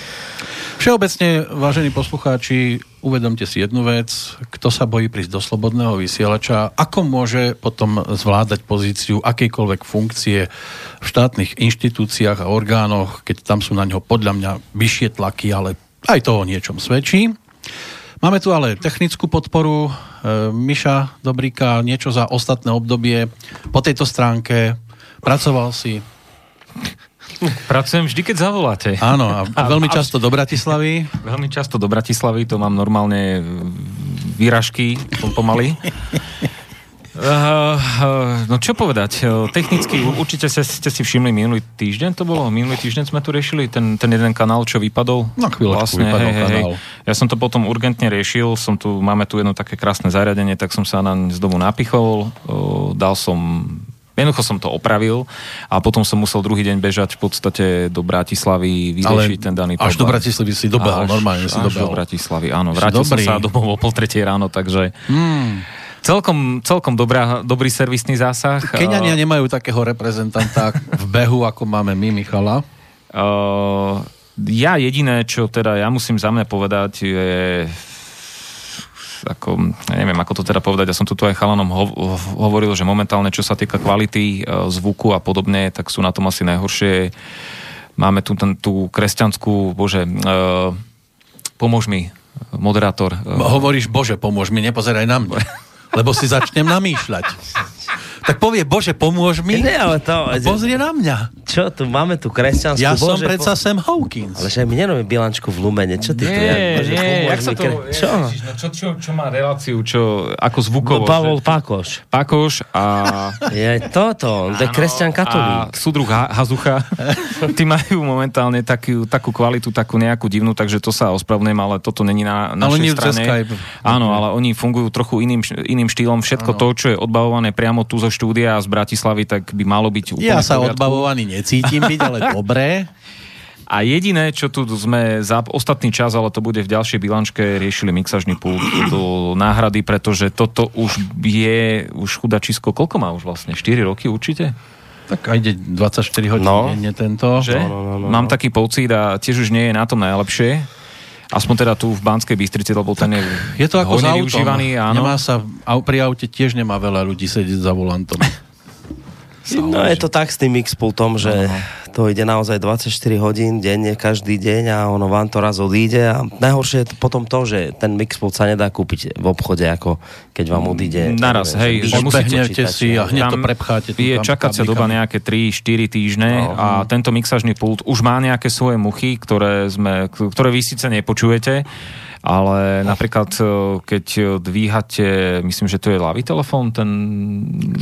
Všeobecne, vážení poslucháči, uvedomte si jednu vec. Kto sa bojí prísť do slobodného vysielača, ako môže potom zvládať pozíciu akejkoľvek funkcie v štátnych inštitúciách a orgánoch, keď tam sú na ňo podľa mňa vyššie tlaky, ale aj to o niečom svedčí. Máme tu ale technickú podporu. E, Miša Dobrika, niečo za ostatné obdobie po tejto stránke. Pracoval si Pracujem vždy, keď zavoláte. Áno, a, veľmi často do Bratislavy. Veľmi často do Bratislavy, to mám normálne výražky pomaly. Uh, no čo povedať, uh, technicky určite ste, ste si všimli minulý týždeň, to bolo, minulý týždeň sme tu riešili ten, ten jeden kanál, čo vypadol. Na chvíľočku vlastne, vypadol hej, kanál. Hej. Ja som to potom urgentne riešil, som tu, máme tu jedno také krásne zariadenie, tak som sa na z domu napichol, uh, dal som Jednoducho som to opravil a potom som musel druhý deň bežať v podstate do Bratislavy, vyriešiť ten daný problém. Až do Bratislavy si dobehol, normálne si dobehol. do Bratislavy, áno. Vrátil som sa domov o pol tretej ráno, takže... Hmm. Celkom, celkom dobrá, dobrý servisný zásah. Keňania nemajú takého reprezentanta v behu, ako máme my, Michala. Uh, ja jediné, čo teda ja musím za mňa povedať, je ako, ja neviem, ako to teda povedať, ja som tu aj chalanom ho- hovoril, že momentálne, čo sa týka kvality e, zvuku a podobne, tak sú na tom asi najhoršie. Máme tu ten, tú kresťanskú, bože, e, pomôž mi, moderátor. Hovoríš, bože, pomôž mi, nepozeraj na mňa, lebo si začnem namýšľať tak povie, Bože, pomôž mi. Ne, ale to... A pozrie na mňa. Čo tu, máme tu kresťanskú... Ja Bože, som predsa po... Sam Hawkins. Ale že my nerobíme bilančku v Lumene. Čo ty nie, tu? Ja, Bože, nie, jak sa to... Kre... Čo? Ježiš, no čo, čo, čo má reláciu, čo, ako zvukovo? No, Pavol že... Pakoš. Pakoš a... Je toto, to je kresťan katolík. A súdruh Hazucha. Tí majú momentálne takú, takú kvalitu, takú nejakú divnú, takže to sa ospravnem, ale toto není na našej ale strane. Skype. Áno, ale oni fungujú trochu iným, iným štýlom. Všetko ano. to, čo je odbavované priamo tu zo štúdia a z Bratislavy, tak by malo byť úplne Ja sa odbavovaný necítim byť, ale dobré. A jediné, čo tu sme za ostatný čas, ale to bude v ďalšej bilančke, riešili mixažný pult do náhrady, pretože toto už je, už chudačisko, koľko má už vlastne? 4 roky určite? Tak aj ide 24 hodín no. denne tento. Že? No, no, no, no, Mám no. taký pocit a tiež už nie je na tom najlepšie. Aspoň teda tu v Banskej Bystrici, lebo ten je Je to ako s autom. áno. Nemá sa, pri aute tiež nemá veľa ľudí sedieť za volantom. No je to tak s tým Mixpultom, že no, to ide naozaj 24 hodín denne, každý deň a ono vám to raz odíde a najhoršie je to potom to, že ten Mixpult sa nedá kúpiť v obchode, ako keď vám odíde. Naraz, neviem, hej, že musíte si a hneď to prepcháte. Je čakacia doba nejaké 3-4 týždne no. a tento mixažný pult už má nejaké svoje muchy, ktoré, sme, ktoré vy síce nepočujete, ale napríklad, e, keď dvíhate, myslím, že to je ľavý telefón, ten...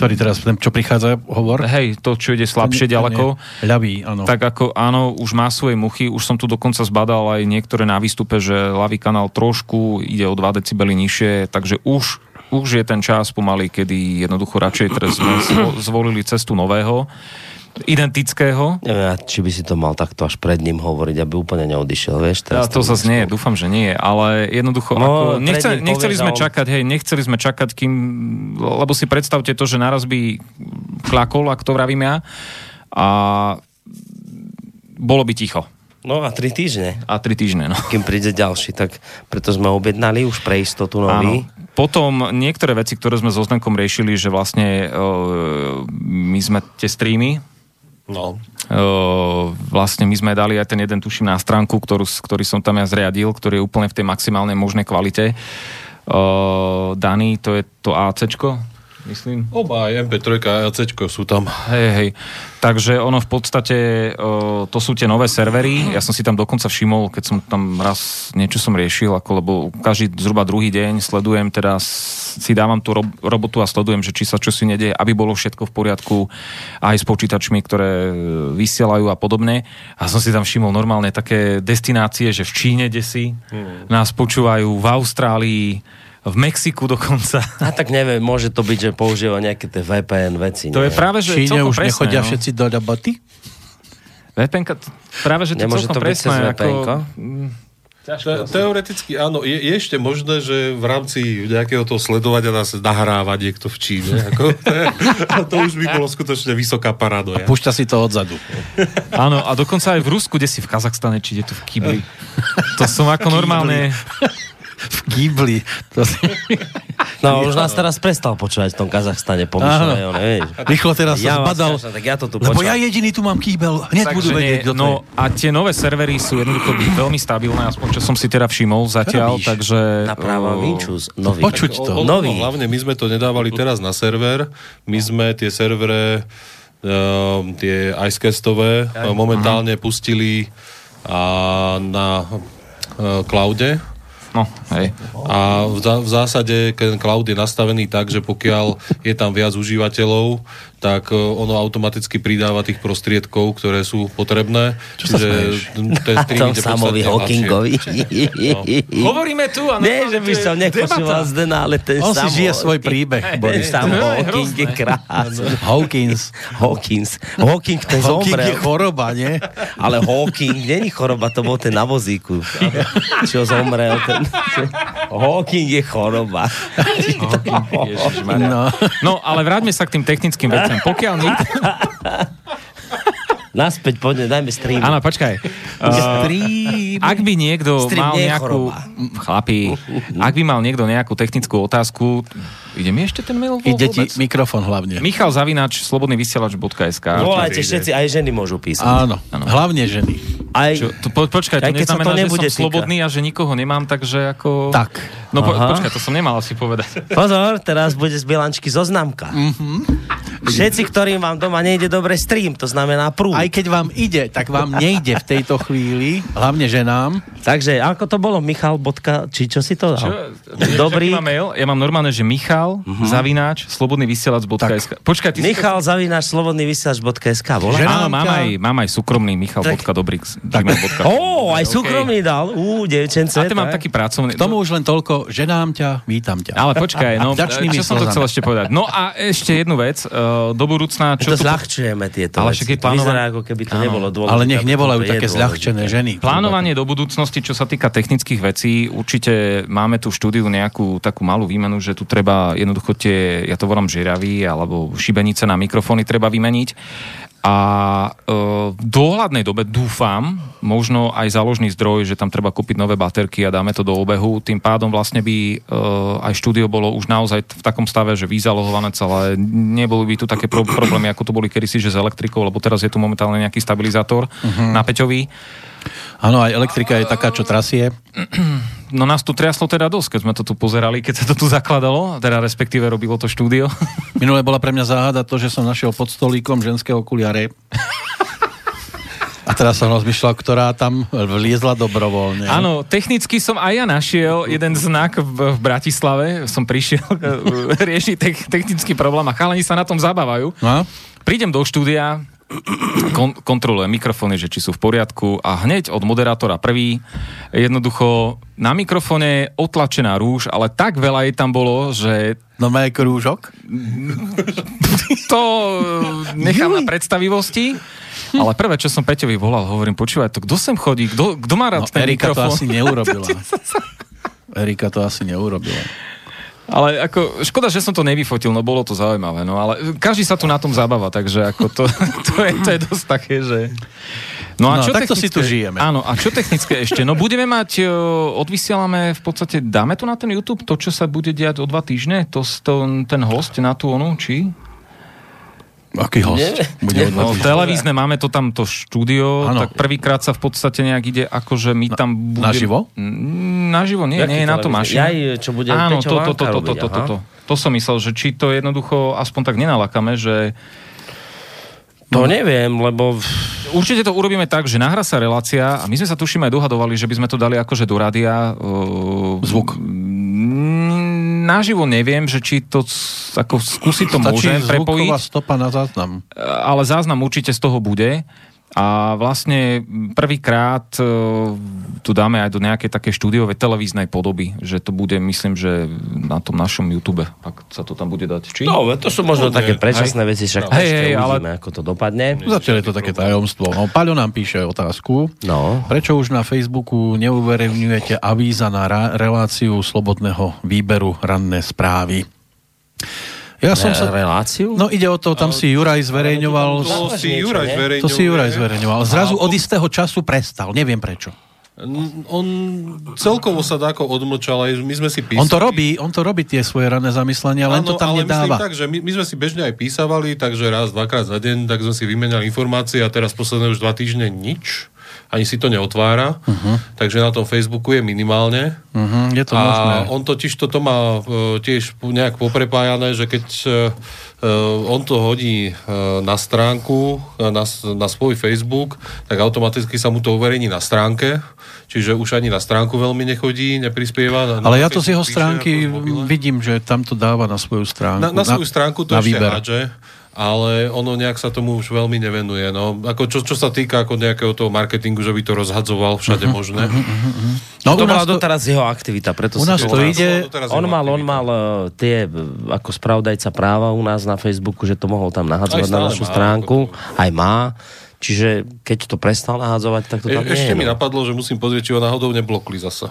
Ktorý teraz, ten, čo prichádza, hovor? Hej, to, čo ide slabšie ten, ďaleko. Ľavý, áno. Tak ako, áno, už má svoje muchy, už som tu dokonca zbadal aj niektoré na výstupe, že ľavý kanál trošku ide o 2 decibely nižšie, takže už už je ten čas pomaly, kedy jednoducho radšej teraz sme zvolili cestu nového identického. Neviem, či by si to mal takto až pred ním hovoriť, aby úplne neodišiel, vieš? Ja, to zase nie, dúfam, že nie, ale jednoducho, no, ako, nechceli, nechceli sme čakať, hej, nechceli sme čakať, kým, lebo si predstavte to, že naraz by klakol, ak to vravím ja, a bolo by ticho. No a tri týždne. A tri týždne, no. Kým príde ďalší, tak preto sme objednali už pre istotu nový. Áno. Potom niektoré veci, ktoré sme so Oznamkom riešili, že vlastne uh, my sme tie streamy, No. Vlastne my sme dali aj ten jeden, tuším, na stránku, ktorú, ktorý som tam ja zriadil, ktorý je úplne v tej maximálnej možnej kvalite. Daný, to je to ACčko, myslím. Oba, aj MP3 a AC sú tam. Hej, hej. Takže ono v podstate, o, to sú tie nové servery. Ja som si tam dokonca všimol, keď som tam raz niečo som riešil, ako, lebo každý zhruba druhý deň sledujem, teda si dávam tú ro- robotu a sledujem, že či sa čo si nedieje, aby bolo všetko v poriadku aj s počítačmi, ktoré e, vysielajú a podobne. A som si tam všimol normálne také destinácie, že v Číne desi hmm. nás počúvajú, v Austrálii, v Mexiku dokonca. A tak neviem, môže to byť, že používa nejaké tie VPN veci. To je neviem. práve, že Číne už presné, nechodia no. všetci do roboty? VPN, práve, že to Nemôže celkom to byť presné. cez ako, Te, teoreticky áno, je, je ešte možné, že v rámci nejakého toho sledovania nás nahráva niekto v Číne. Ako, a to už by bolo skutočne vysoká paranoja. Púšťa si to odzadu. Áno, a dokonca aj v Rusku, kde si v Kazachstane, či je to v Kibli. To som ako normálne... V Kýbli. To si... No, už nás teraz prestal počúvať v tom Kazachstane pomyšľajú. Rýchlo teraz sa Ja vás zbadal. strašne, tak ja to tu Lebo počúvam. ja jediný tu mám kýbel. Hneď budú Takže vedieť, nie, no je. a tie nové servery sú jednoducho veľmi stabilné, aspoň čo som si teda všimol zatiaľ, Robíš? takže... Naprava o, Vinčus, nový. Počuť to. O- o- Nový. No, hlavne my sme to nedávali teraz na server. My sme tie servere, uh, tie icecastové, uh, momentálne pustili uh, na uh, cloude. No, hej. A v, zá- v zásade ten cloud je nastavený tak, že pokiaľ je tam viac užívateľov, tak e, ono automaticky pridáva tých prostriedkov, ktoré sú potrebné. Čo sa smeješ? ten stream Tom ide samovi. Hawkingovi. Hovoríme tu a Nie, že by som nepočúval. Zdena, ale ten On si Samo- žije svoj príbeh. Boris. Sam Hawking je krásny. Hawkins. Hawkins. Hawking ten Hawking je zomrel. choroba, nie? Ale Hawking není choroba, to bol ten na vozíku. Čo zomrel. Ten, Hawking je choroba. Ježišmaria. No. No, ale vráťme sa k tým technickým veciam. Pokiaľ nikto... Naspäť, poďme, dajme stream. Áno, počkaj. Uh, Stream. ak by niekto Stream mal nejakú... Chlapi, ak by mal niekto nejakú technickú otázku... Ide mi ešte ten mail vo- Ide ti vôbec? mikrofón hlavne. Michal Zavinač, slobodnyvysielač.sk Volajte všetci, aj ženy môžu písať. Áno, hlavne ženy. Aj, Čo, to, po, počkaj, to sa to neznamená, že nebude som týkať. slobodný a že nikoho nemám, takže ako... Tak. No po, Aha. počkaj, to som nemal asi povedať. Pozor, teraz bude z bilančky zoznamka. Všetci, ktorým vám doma nejde dobre stream, to znamená prúd. Aj keď vám ide, tak vám nejde v tejto chvíli, hlavne ženám. Takže, ako to bolo? Michal. Bodka, či čo si to dal? Čo? Dobrý. aký mám mail? Ja mám normálne, že Michal, uh-huh. zavináč, slobodnyvysielac.sk. Počkaj, ty si. Michal zavináš slobodný vysielač.sk. Volá? Že- Áno, mám aj, mám aj súkromný Michal.dobrix. gmail.com. Ó, aj OK. súkromný dal. Ú, devčence. A to mám tak. taký pracovný... K tomu už len toľko, ženám ťa, vítam ťa. Ale počkaj, no, čo som to chcel ešte povedať? No a ešte jednu vec, uh, do budúcna, Čo to tu... zľahčujeme tieto Ale veci. Vyzerá, ako keby to nebolo dôležité. Ale nech nevolajú také zľahčené ženy. Plánovanie do budúcnosti, čo sa týka technických vecí, určite máme tu štúdiu nejakú takú malú výmenu, že tu treba jednoducho tie, ja to volám žiravy, alebo šibenice na mikrofóny treba vymeniť. A e, v dohľadnej dobe dúfam, možno aj záložný zdroj, že tam treba kúpiť nové baterky a dáme to do obehu. Tým pádom vlastne by e, aj štúdio bolo už naozaj v takom stave, že vyzalohované celé. Neboli by tu také pro- problémy, ako to boli kedysi, že s elektrikou, lebo teraz je tu momentálne nejaký stabilizátor uh-huh. na Peťovi. Áno, aj elektrika je taká, čo trasie. No nás tu triaslo teda dosť, keď sme to tu pozerali, keď sa to tu zakladalo, teda respektíve robilo to štúdio. Minule bola pre mňa záhada to, že som našiel pod stolíkom ženské okuliare. A teraz som rozmýšľal, ktorá tam vliezla dobrovoľne. Áno, technicky som aj ja našiel jeden znak v, v Bratislave, som prišiel riešiť te- technický problém a chalani sa na tom zabávajú. No? Prídem do štúdia, kon- kontrolujem mikrofóny, že či sú v poriadku a hneď od moderátora prvý jednoducho na mikrofóne otlačená rúž, ale tak veľa jej tam bolo, že No má krúžok. to eh, nechám na predstavivosti. Ale prvé, čo som Peťovi volal, hovorím, počúvaj, to kto sem chodí? Kto, kto má rád No, ten Erika to mikrofón? asi neurobila. Erika to asi neurobila. Ale ako, škoda, že som to nevyfotil, no bolo to zaujímavé, no ale každý sa tu na tom zabáva, takže ako to, to, je, to je dosť také, že... No, takto si tu žijeme. Áno, a čo technické ešte? No budeme mať, o, odvysielame v podstate, dáme to na ten YouTube, to, čo sa bude diať o dva týždne, to, to ten host na tú onu, či? Aký host? Nie. Bude Nie. No, televízne, máme to tam, to štúdio, Áno. tak prvýkrát sa v podstate nejak ide, akože my tam budeme... naživo? Naživo, nie, Jaký nie je na to mašina. Jaj, čo bude Áno, to, to, to, to, to, to, aha. to, to som myslel, že či to jednoducho aspoň tak nenalakame, že To neviem, lebo... Určite to urobíme tak, že nahrá sa relácia a my sme sa tuším aj dohadovali, že by sme to dali akože do rádia. Uh, Zvuk. mm, Naživo neviem, že či to ako skúsiť to Stačí môžem prepojiť, stopa na záznam. ale záznam určite z toho bude. A vlastne prvýkrát e, tu dáme aj do nejakej také štúdiovej televíznej podoby, že to bude, myslím, že na tom našom YouTube, ak sa to tam bude dať. Či? No, to sú možno Kľudne. také predčasné veci, však to Hej, ešte hej, ale- uvidíme, ako to dopadne. Zatiaľ je to také tajomstvo. No, Paľo nám píše otázku. No. Prečo už na Facebooku neuverejňujete avíza na ra- reláciu slobodného výberu ranné správy? Ja som sa... Reláciu? No ide o to, tam si Juraj zverejňoval... To si Juraj zverejňuje. To si Juraj zverejňoval. Zrazu od istého času prestal. Neviem prečo. On celkovo sa dáko odmlčal, aj my sme si písali. On to robí, on to robí tie svoje ranné zamyslenia, len to tam ale myslím nedáva. tak, že my, my sme si bežne aj písavali, takže raz, dvakrát za deň, tak sme si vymenali informácie a teraz posledné už dva týždne nič. Ani si to neotvára. Uh-huh. Takže na tom Facebooku je minimálne. Mhm, je to a možné. on totiž toto má e, tiež nejak poprepájané, že keď e, e, on to hodí e, na stránku, e, na, na svoj Facebook, tak automaticky sa mu to uverejní na stránke, čiže už ani na stránku veľmi nechodí, neprispieva. Ale ja to z jeho stránky vidím, že tam to dáva na svoju stránku. Na, na svoju stránku to na ešte výber. hádže, ale ono nejak sa tomu už veľmi nevenuje. No, ako čo, čo sa týka ako nejakého toho marketingu, že by to rozhadzoval všade Mhm, možné. No, to u nás bola doteraz jeho aktivita, preto u nás to to ide- On mal, on mal eh, tie, eh, ako spravodajca práva u nás na Facebooku, že to mohol tam nahadzovať Aj na našu má, stránku. Aj má. Čiže keď to prestal nahadzovať, tak to E, tam nie ešte je. mi no. napadlo, že musím pozrieť, či ho náhodou neblokli zasa.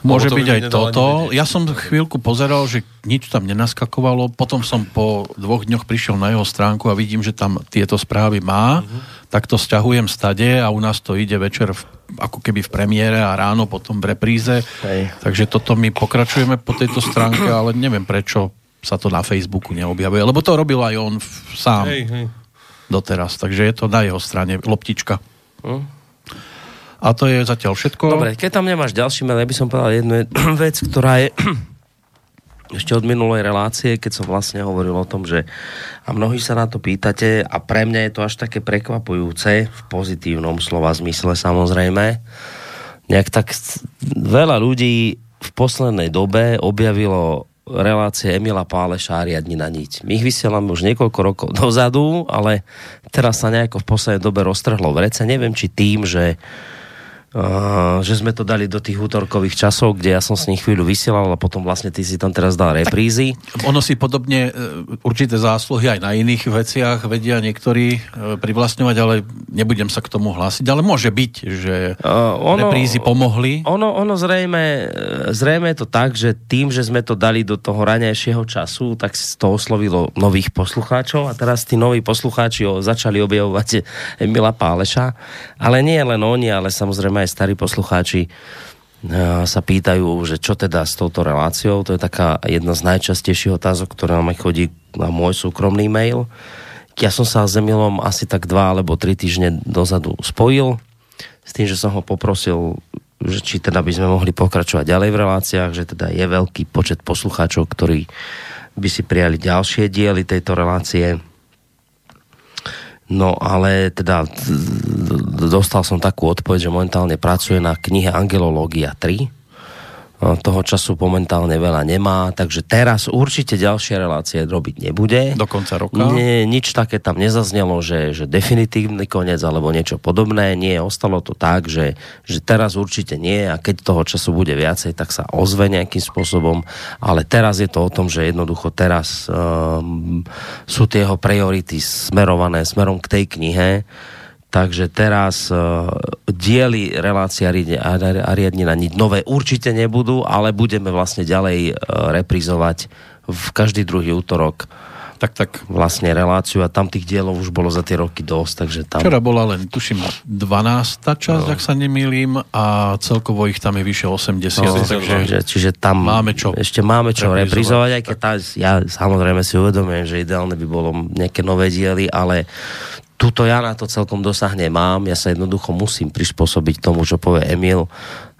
Môže to byť aj toto. Ja som chvíľku pozeral, že nič tam nenaskakovalo, potom som po dvoch dňoch prišiel na jeho stránku a vidím, že tam tieto správy má, Mhm. tak to stiahujem stade a u nás to ide večer v, ako keby v premiére a ráno potom v repríze. Hej. Takže toto my pokračujeme po tejto stránke, ale neviem prečo sa to na Facebooku neobjavuje, lebo to robil aj on v- sám Hej, hej. Doteraz, takže je to na jeho strane loptička. Hm? A to je zatiaľ všetko. Dobre, keď tam nemáš ďalší mail, ja by som povedal jednu vec, ktorá je ešte od minulej relácie, keď som vlastne hovoril o tom, že a mnohí sa na to pýtate a pre mňa je to až také prekvapujúce v pozitívnom slova zmysle samozrejme. Nejak tak veľa ľudí v poslednej dobe objavilo relácie Emila Páleša a riadni na niť. My ich vysielame už niekoľko rokov dozadu, ale teraz sa nejako v poslednej dobe roztrhlo v rece. Neviem, či tým, že že sme to dali do tých útorkových časov, kde ja som s nich chvíľu vysielal a potom vlastne ty si tam teraz dal reprízy. Ono si podobne e, určité zásluhy aj na iných veciach vedia niektorí e, privlastňovať, ale nebudem sa k tomu hlásiť. Ale môže byť, že Uh, ono- reprízy pomohli. Ono, ono zrejme, zrejme je to tak, že tým, že sme to dali do toho ranejšieho času, tak to oslovilo nových poslucháčov a teraz tí noví poslucháči začali objavovať Emila Páleša. Ale nie len oni, ale samozrejme aj starí poslucháči e, sa pýtajú, že čo teda s touto reláciou. To je taká jedna z najčastejších otázok, ktorá aj chodí na môj súkromný mail. Ja som sa s Emilom asi tak dva alebo tri týždne dozadu spojil s tým, že som ho poprosil, že či teda by sme mohli pokračovať ďalej v reláciách, že teda je veľký počet poslucháčov, ktorí by si prijali ďalšie diely tejto relácie. No ale teda dostal som takú odpoveď, že momentálne pracuje na knihe Angelológia 3. A Toho času momentálne veľa nemá, takže teraz určite ďalšie relácie robiť nebude. Do konca roka. Nie, nič také tam nezaznelo, že, že definitívny koniec alebo niečo podobné. Nie, ostalo to tak, že, že teraz určite nie a keď toho času bude viacej, tak sa ozve nejakým spôsobom. Ale teraz je to o tom, že jednoducho teraz um, sú tie jeho priority smerované smerom k tej knihe. Takže teraz uh, diely relácia Ariadne- na niť nové určite nebudú, ale budeme vlastne ďalej uh, reprizovať v každý druhý útorok Tak, tak. vlastne reláciu a tam tých dielov už bolo za tie roky dosť, takže tam... Včera bola len, tuším, 12. časť, ak sa nemýlim, a celkovo ich tam je vyše 80. No, takže čiže, čiže tam Máme čo ešte máme čo reprizovať. reprizovať, aj keď tá, ja samozrejme si uvedomujem, že ideálne by bolo nejaké nové diely, ale tuto ja na to celkom dosahne mám, ja sa jednoducho musím prispôsobiť tomu, čo povie Emil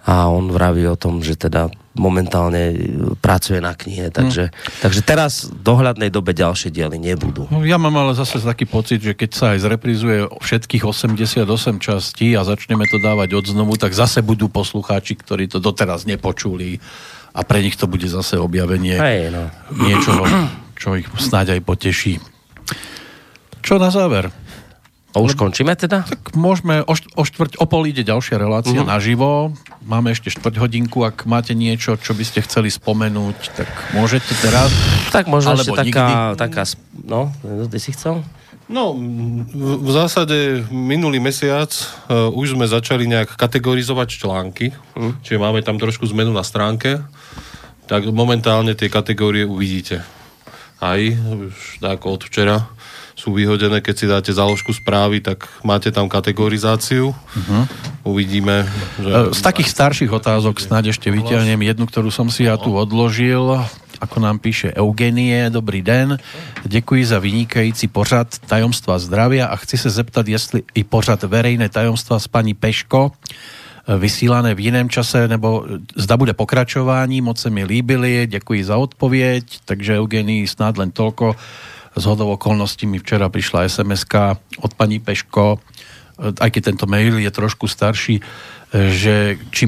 a on vraví o tom, že teda momentálne e, pracuje na knihe, takže, hmm. takže teraz v dohľadnej dobe ďalšie diely nebudú. No, ja mám ale zase taký pocit, že keď sa aj zreprizuje všetkých 88 častí a začneme to dávať od znovu, tak zase budú poslucháči, ktorí to doteraz nepočuli a pre nich to bude zase objavenie Hej, no. niečoho, čo ich snáď aj poteší. Čo na záver? A už končíme teda? Tak môžeme, o, št- o štvrť, o pol ide ďalšia relácia uh-huh. naživo. Máme ešte štvrť hodinku, ak máte niečo, čo by ste chceli spomenúť, tak môžete teraz. Tak možno ešte nikdy. taká, taká... No, ty si chcel? No, v, zásade minulý mesiac uh, už sme začali nejak kategorizovať články, hm? čiže máme tam trošku zmenu na stránke, tak momentálne tie kategórie uvidíte. Aj, už tak od včera sú vyhodené, keď si dáte záložku správy, tak máte tam kategorizáciu. Uh-huh. Uvidíme. Že... E, Z takých starších otázok snáď ešte vyťahnem jednu, ktorú som si ja tu odložil. Ako nám píše Eugenie, dobrý den. Děkuji za vynikající pořad tajomstva zdravia a chci se zeptat, jestli i pořad verejné tajomstva s paní Peško e, vysílané v jiném čase, nebo zda bude pokračování, moc se mi líbili, děkuji za odpověď, takže Eugenii snad len toľko. Z hodou okolností mi včera prišla sms od pani Peško, e, aj keď tento mail je trošku starší, e, že či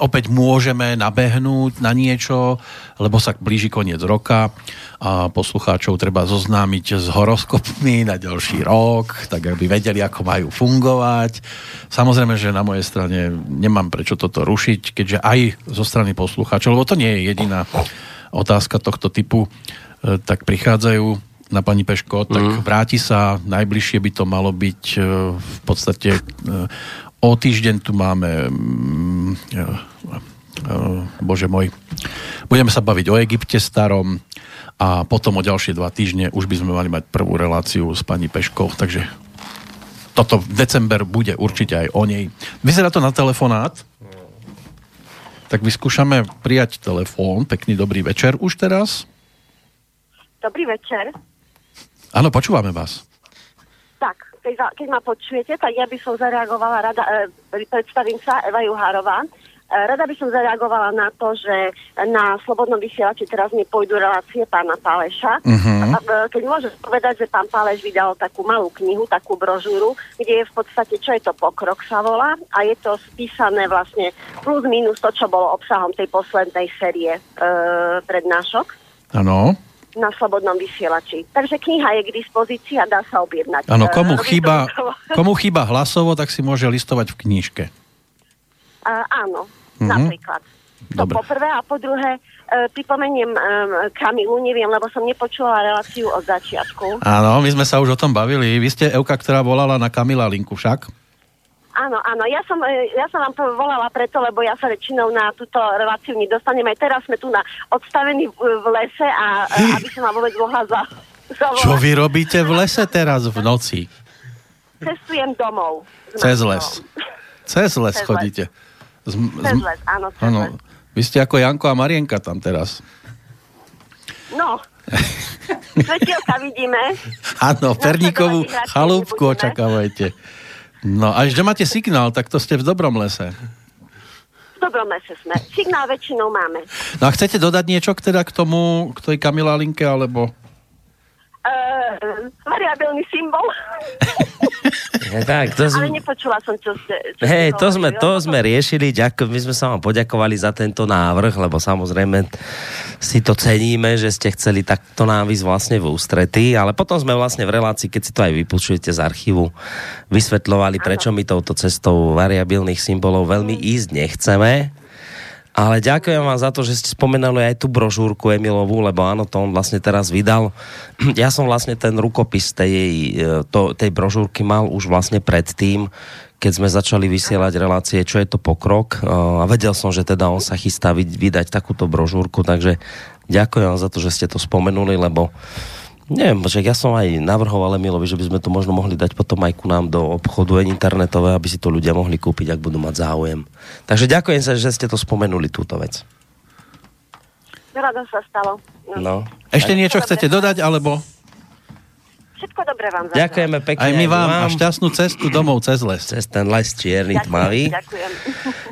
opäť môžeme nabehnúť na niečo, lebo sa blíži koniec roka a poslucháčov treba zoznámiť s horoskopmi na ďalší rok, tak aby vedeli, ako majú fungovať. Samozrejme, že na mojej strane nemám prečo toto rušiť, keďže aj zo strany poslucháčov, lebo to nie je jediná otázka tohto typu, e, tak prichádzajú na pani Peško, tak mm. vráti sa, najbližšie by to malo byť e, v podstate e, o týždeň tu máme mm, e, bože môj, budeme sa baviť o Egypte starom a potom o ďalšie dva týždne už by sme mali mať prvú reláciu s pani Peškou, takže toto v december bude určite aj o nej. Vyzerá to na telefonát, tak vyskúšame prijať telefón. Pekný dobrý večer už teraz. Dobrý večer. Áno, počúvame vás. Tak, keď, keď ma počujete, tak ja by som zareagovala rada, e, predstavím sa, Eva Juhárová. E, rada by som zareagovala na to, že na Slobodnom vysielači teraz mi pôjdu relácie pána Páleša. E, keď môžem povedať, že pán Páleš vydal takú malú knihu, takú brožúru, kde je v podstate, čo je to pokrok sa volá a je to spísané vlastne plus minus to, čo bolo obsahom tej poslednej série e, prednášok Áno. Na Slobodnom vysielači. Takže kniha je k dispozícii a dá sa objednať. Áno, E, komu chýba, komu chýba hlasovo, tak si môže listovať v knižke. A, áno, Mhm. napríklad. To Dobre. po prvé a po druhé, e, pripomeniem e, Kamilu, neviem, lebo som nepočula reláciu od začiatku. Áno, my sme sa už o tom bavili. Vy ste Evka, ktorá volala na Kamila Linku však? Áno, áno, ja som, e, ja som vám to volala preto, lebo ja sa väčšinou na túto reláciu nedostanem. Aj teraz sme tu na odstavení v, lese a aby som vám vôbec mohla za, zavolať. Čo vy robíte v lese teraz v noci? Cestujem domov. Cez les. Cez les Cez chodíte. Z, Cez les, áno, cez áno. les. Vy ste ako Janko a Marienka tam teraz. No, svetielka vidíme. Áno, Perníkovú chalúbku očakávajte. No a že máte signál, tak to ste v dobrom lese. V dobrom lese sme. Signál väčšinou máme. No a chcete dodať niečo k, teda k tomu, k tej Kamila Linke, alebo... Uh, variabilný symbol. Ja, tak, to Ale sme, nepočula som, čo ste... Čo hej, to sme, to sme riešili, ďako, my sme sa vám poďakovali za tento návrh, lebo samozrejme si to ceníme, že ste chceli takto nám ísť vlastne v ústretí, ale potom sme vlastne v relácii, keď si to aj vypočujete z archívu, vysvetľovali, prečo my touto cestou variabilných symbolov veľmi ísť nechceme. Ale ďakujem vám za to, že ste spomenuli aj tú brožúrku Emilovú, lebo áno, to on vlastne teraz vydal. Ja som vlastne ten rukopis tej, e, to, tej brožúrky mal už vlastne predtým, keď sme začali vysielať relácie, čo je to pokrok. E, A vedel som, že teda on sa chystá vyd- vydať takúto brožúrku, takže ďakujem vám za to, že ste to spomenuli, lebo Neviem, však ja som aj navrhoval Emilovi, že by sme to možno mohli dať potom aj ku nám do obchodu internetové, aby si to ľudia mohli kúpiť, ak budú mať záujem. Takže ďakujem sa, že ste to spomenuli, túto vec. Rada sa stalo. No. No. Ešte niečo chcete dodať, alebo... Všetko dobré vám za Ďakujeme pekne. Aj my vám a šťastnú cestu domov cez les. Cez ten les čierny, tmavý. Ďakujem.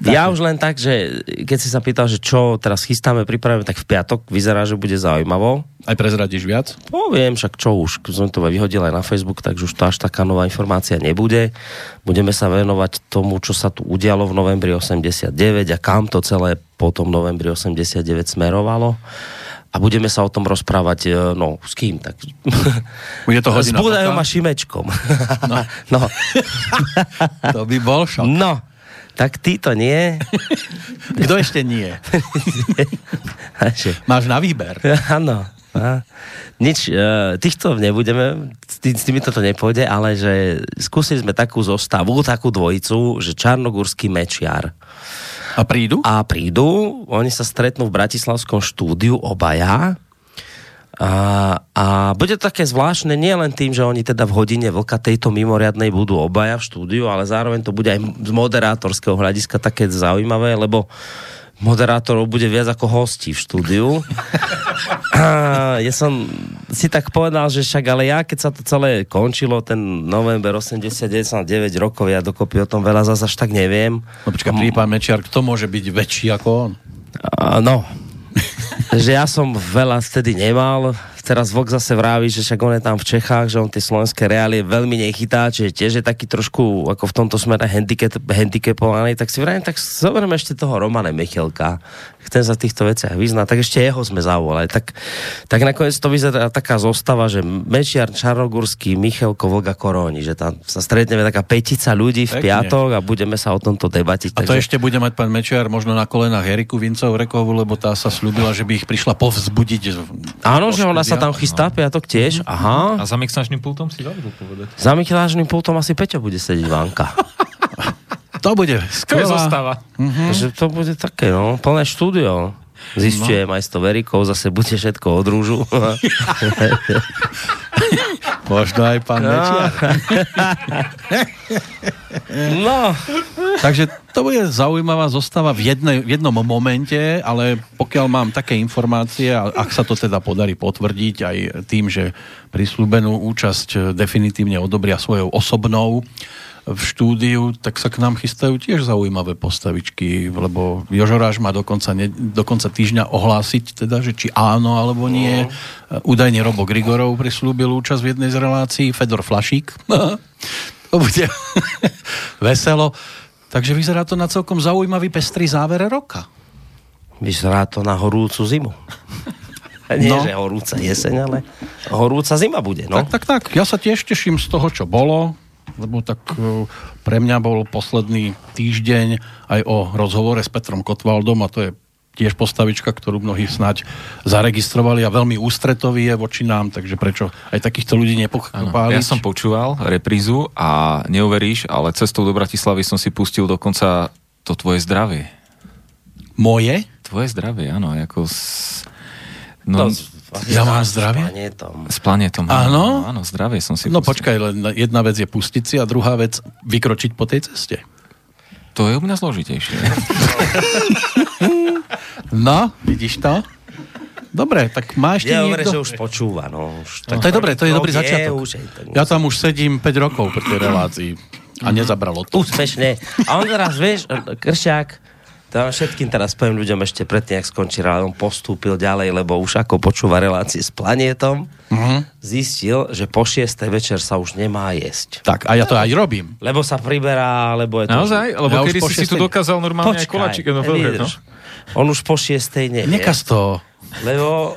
Ja už len tak, že keď si sa pýtal, že čo teraz chystáme, pripravíme, tak v piatok vyzerá, že bude zaujímavo. Aj prezradíš viac? Poviem, však čo už, som to vyhodil aj na Facebook, takže už to až taká nová informácia nebude. Budeme sa venovať tomu, čo sa tu udialo v novembri 89 a kam to celé po tom novembri 89 smerovalo a budeme sa o tom rozprávať, e, no, s kým, tak... Bude to S hodina Budajom poka? a Šimečkom. No. no. To by bol šok. no. Tak ty to nie. Kto ešte nie? Máš na výber. Áno. A nič, uh, týchto nebudeme, s, tý, s týmito to nepôjde, ale že skúsili sme takú zostavu, takú dvojicu, že Čarnogurský mečiar. A prídu? A prídu, oni sa stretnú v Bratislavskom štúdiu obaja a, a bude to také zvláštne nie len tým, že oni teda v hodine vlka tejto mimoriadnej budú obaja v štúdiu, ale zároveň to bude aj z moderátorského hľadiska také zaujímavé, lebo moderátorov bude viac ako hostí v štúdiu. A ja som si tak povedal, že však ale ja, keď sa to celé končilo, ten november 89, som 9 rokov, ja dokopy o tom veľa zase až tak neviem. No počkaj, príde pán Mečiar, kto môže byť väčší ako on? A, no, že ja som veľa vtedy nemal. Teraz Vok zase vraví, že však on je tam v Čechách, že on tie slovenské reálie veľmi nechytá, čiže tiež je taký trošku ako v tomto smere handicap, handicapovaný, tak si vravím, tak zoberiem ešte toho Romana Michelka. Chcem sa v týchto veciach vyznať, tak ešte jeho sme zavolali. Tak, tak nakoniec to vyzerá taká zostava, že Mečiar, Čarnogurský, Michelko, Vlga Koróni, že tam sa stretneme taká petica ľudí v Pekne. piatok a budeme sa o tomto debatiť. A to ešte bude mať pán Mečiar možno na kolenách Eriku Vincov Rekovu, lebo tá sa slúbila, že by ich prišla povzbudiť. Áno, že ona sa štúdia. tam chystá piatok tiež. Aha. A za mixačným pultom si zabudol povedať. Za Michelážným pultom asi Peťo bude sedieť Vanka. To bude To je skvelá. zostava. Mm-hmm. Takže to bude také, no, plné štúdio. Zistujem no. aj s to Verikou, zase bude všetko od rúžu. Možno aj pán Mečiar. no, Takže to bude zaujímavá zostava v, jednej, v jednom momente, ale pokiaľ mám také informácie, a ak sa to teda podarí potvrdiť aj tým, že prislúbenú účasť definitívne odobria svojou osobnou v štúdiu, tak sa k nám chystajú tiež zaujímavé postavičky, lebo Jožoráš má dokonca, ne, dokonca týždňa ohlásiť, teda, že či áno alebo nie. Údajne Robo Grigorov prislúbil účasť v jednej z relácií, Fedor Flašík. to bude veselo. Takže vyzerá to na celkom zaujímavý pestrý záver roka. vyzerá to na horúcu zimu. Nie, No. že horúca jeseň, ale horúca zima bude, no. Tak, tak, tak. Ja sa tiež teším z toho, čo bolo, lebo tak e, pre mňa bol posledný týždeň aj o rozhovore s Petrom Kotvaldom a to je tiež postavička, ktorú mnohí snáď zaregistrovali a veľmi ústretový je voči nám, takže prečo aj takýchto ľudí Áno, nepochváliť? ja som počúval reprízu a neuveríš, ale cestou do Bratislavy som si pustil dokonca to tvoje zdravie. Moje? Tvoje zdravie, áno, ako s... No, To, Ja mám zdravie? Planetom. s planetom. Áno? Áno, zdravie som si No pustil. počkaj, len jedna vec je pustiť si a druhá vec vykročiť po tej ceste. To je u mňa zložitejšie. No, vidíš to? Dobre, tak má ešte Ja niekto... že už počúva, no. Už, Tak to je dobré, to je dobrý No, začiatok. už je to, Ja tam už sedím 5 rokov pri tej relácii a nezabralo to. Úspešne. A on teraz, vieš, Kršiak, vám všetkým teraz poviem ľuďom ešte predtým, ak skončí on postúpil ďalej, lebo už ako počúva relácie s planetom, Mhm. zistil, že po 6. večer sa už nemá jesť. Tak, a ja to aj robím. Lebo sa priberá, lebo je to... Naozaj? Lebo Ja kedy si si tu šiestej- dokázal normálne aj koláčik. No, no. On už po 6. nevie. Nekaz to. Lebo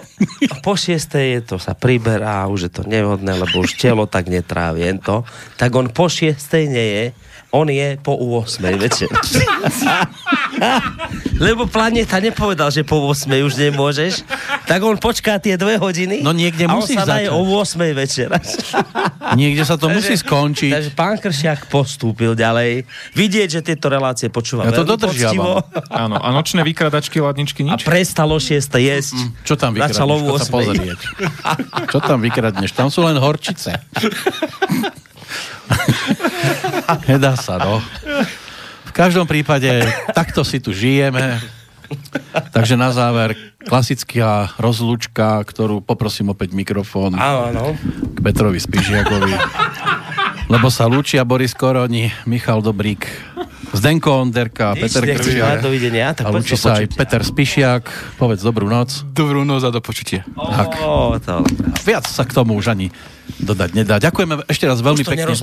po 6. je to sa priberá, už je to nevhodné, lebo už telo tak netrávi to. Tak on po 6. nie je, on je po 8. večer. Lebo planeta nepovedal, že po 8. už nemôžeš, tak on počká tie dve hodiny No niekde a on musíš sa začať. o 8. večer. Niekde sa to musí skončiť. Takže pán Kršiak postúpil ďalej. Vidieť, že tieto relácie počúva Ja to dodržiavam. Áno, a nočné vykradačky, ladničky, A nič? prestalo 6. jesť. Čo tam vykradneš? Začalo o sa 8. pozrieť. Čo tam vykradneš? Tam sú len horčice. Nedá sa, no. V každom prípade, takto si tu žijeme. Takže na záver klasická rozlúčka, ktorú poprosím opäť mikrofón Áno, áno. k Petrovi Spižiakovi. Lebo sa lúčia Boris Koroni, Michal Dobrík, Zdenko Onderka, Nič, Peter dovidenia, tak a lúči sa aj. Peter Spišiak. Povedz dobrú noc. Dobrú noc a do počutia. Tak. Ó, to... Viac sa k tomu už ani dodať nedá. Ďakujeme ešte raz veľmi pekne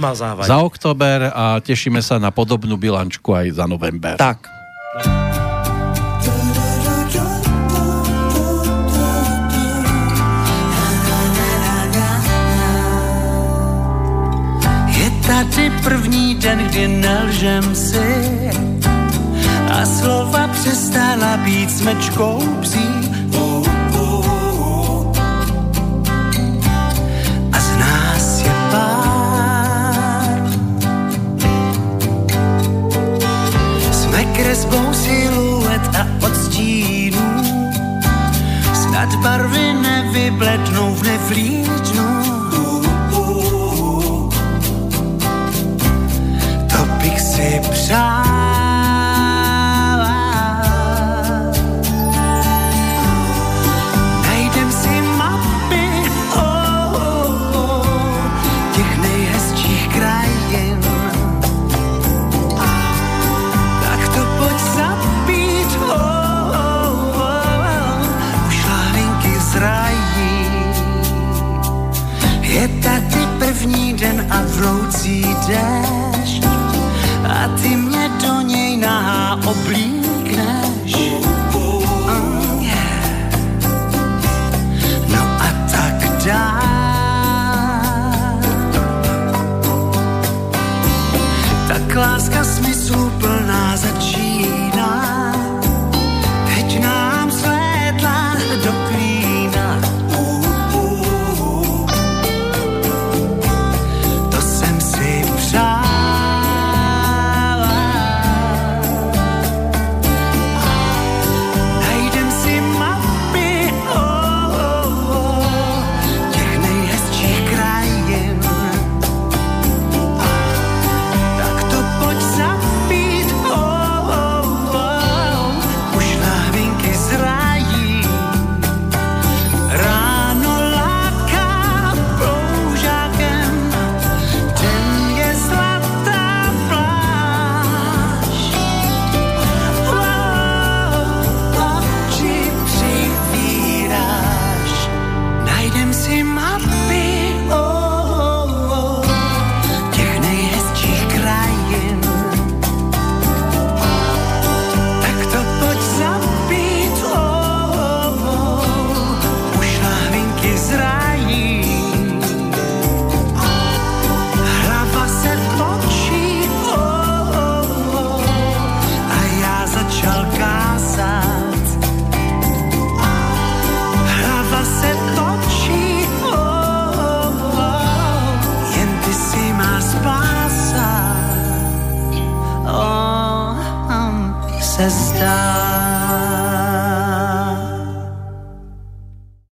za október a tešíme sa na podobnú bilančku aj za november. Tak. Je tady první den, kdy nelžem si a slova přestala být smečkou psí. Pár. Jsme kresbou siluet a odstínů. Snad barvy nevyblednou v nevlídnu. To bych si přála. A vroucí déšť a ty mě do něj nahá oblíkneš.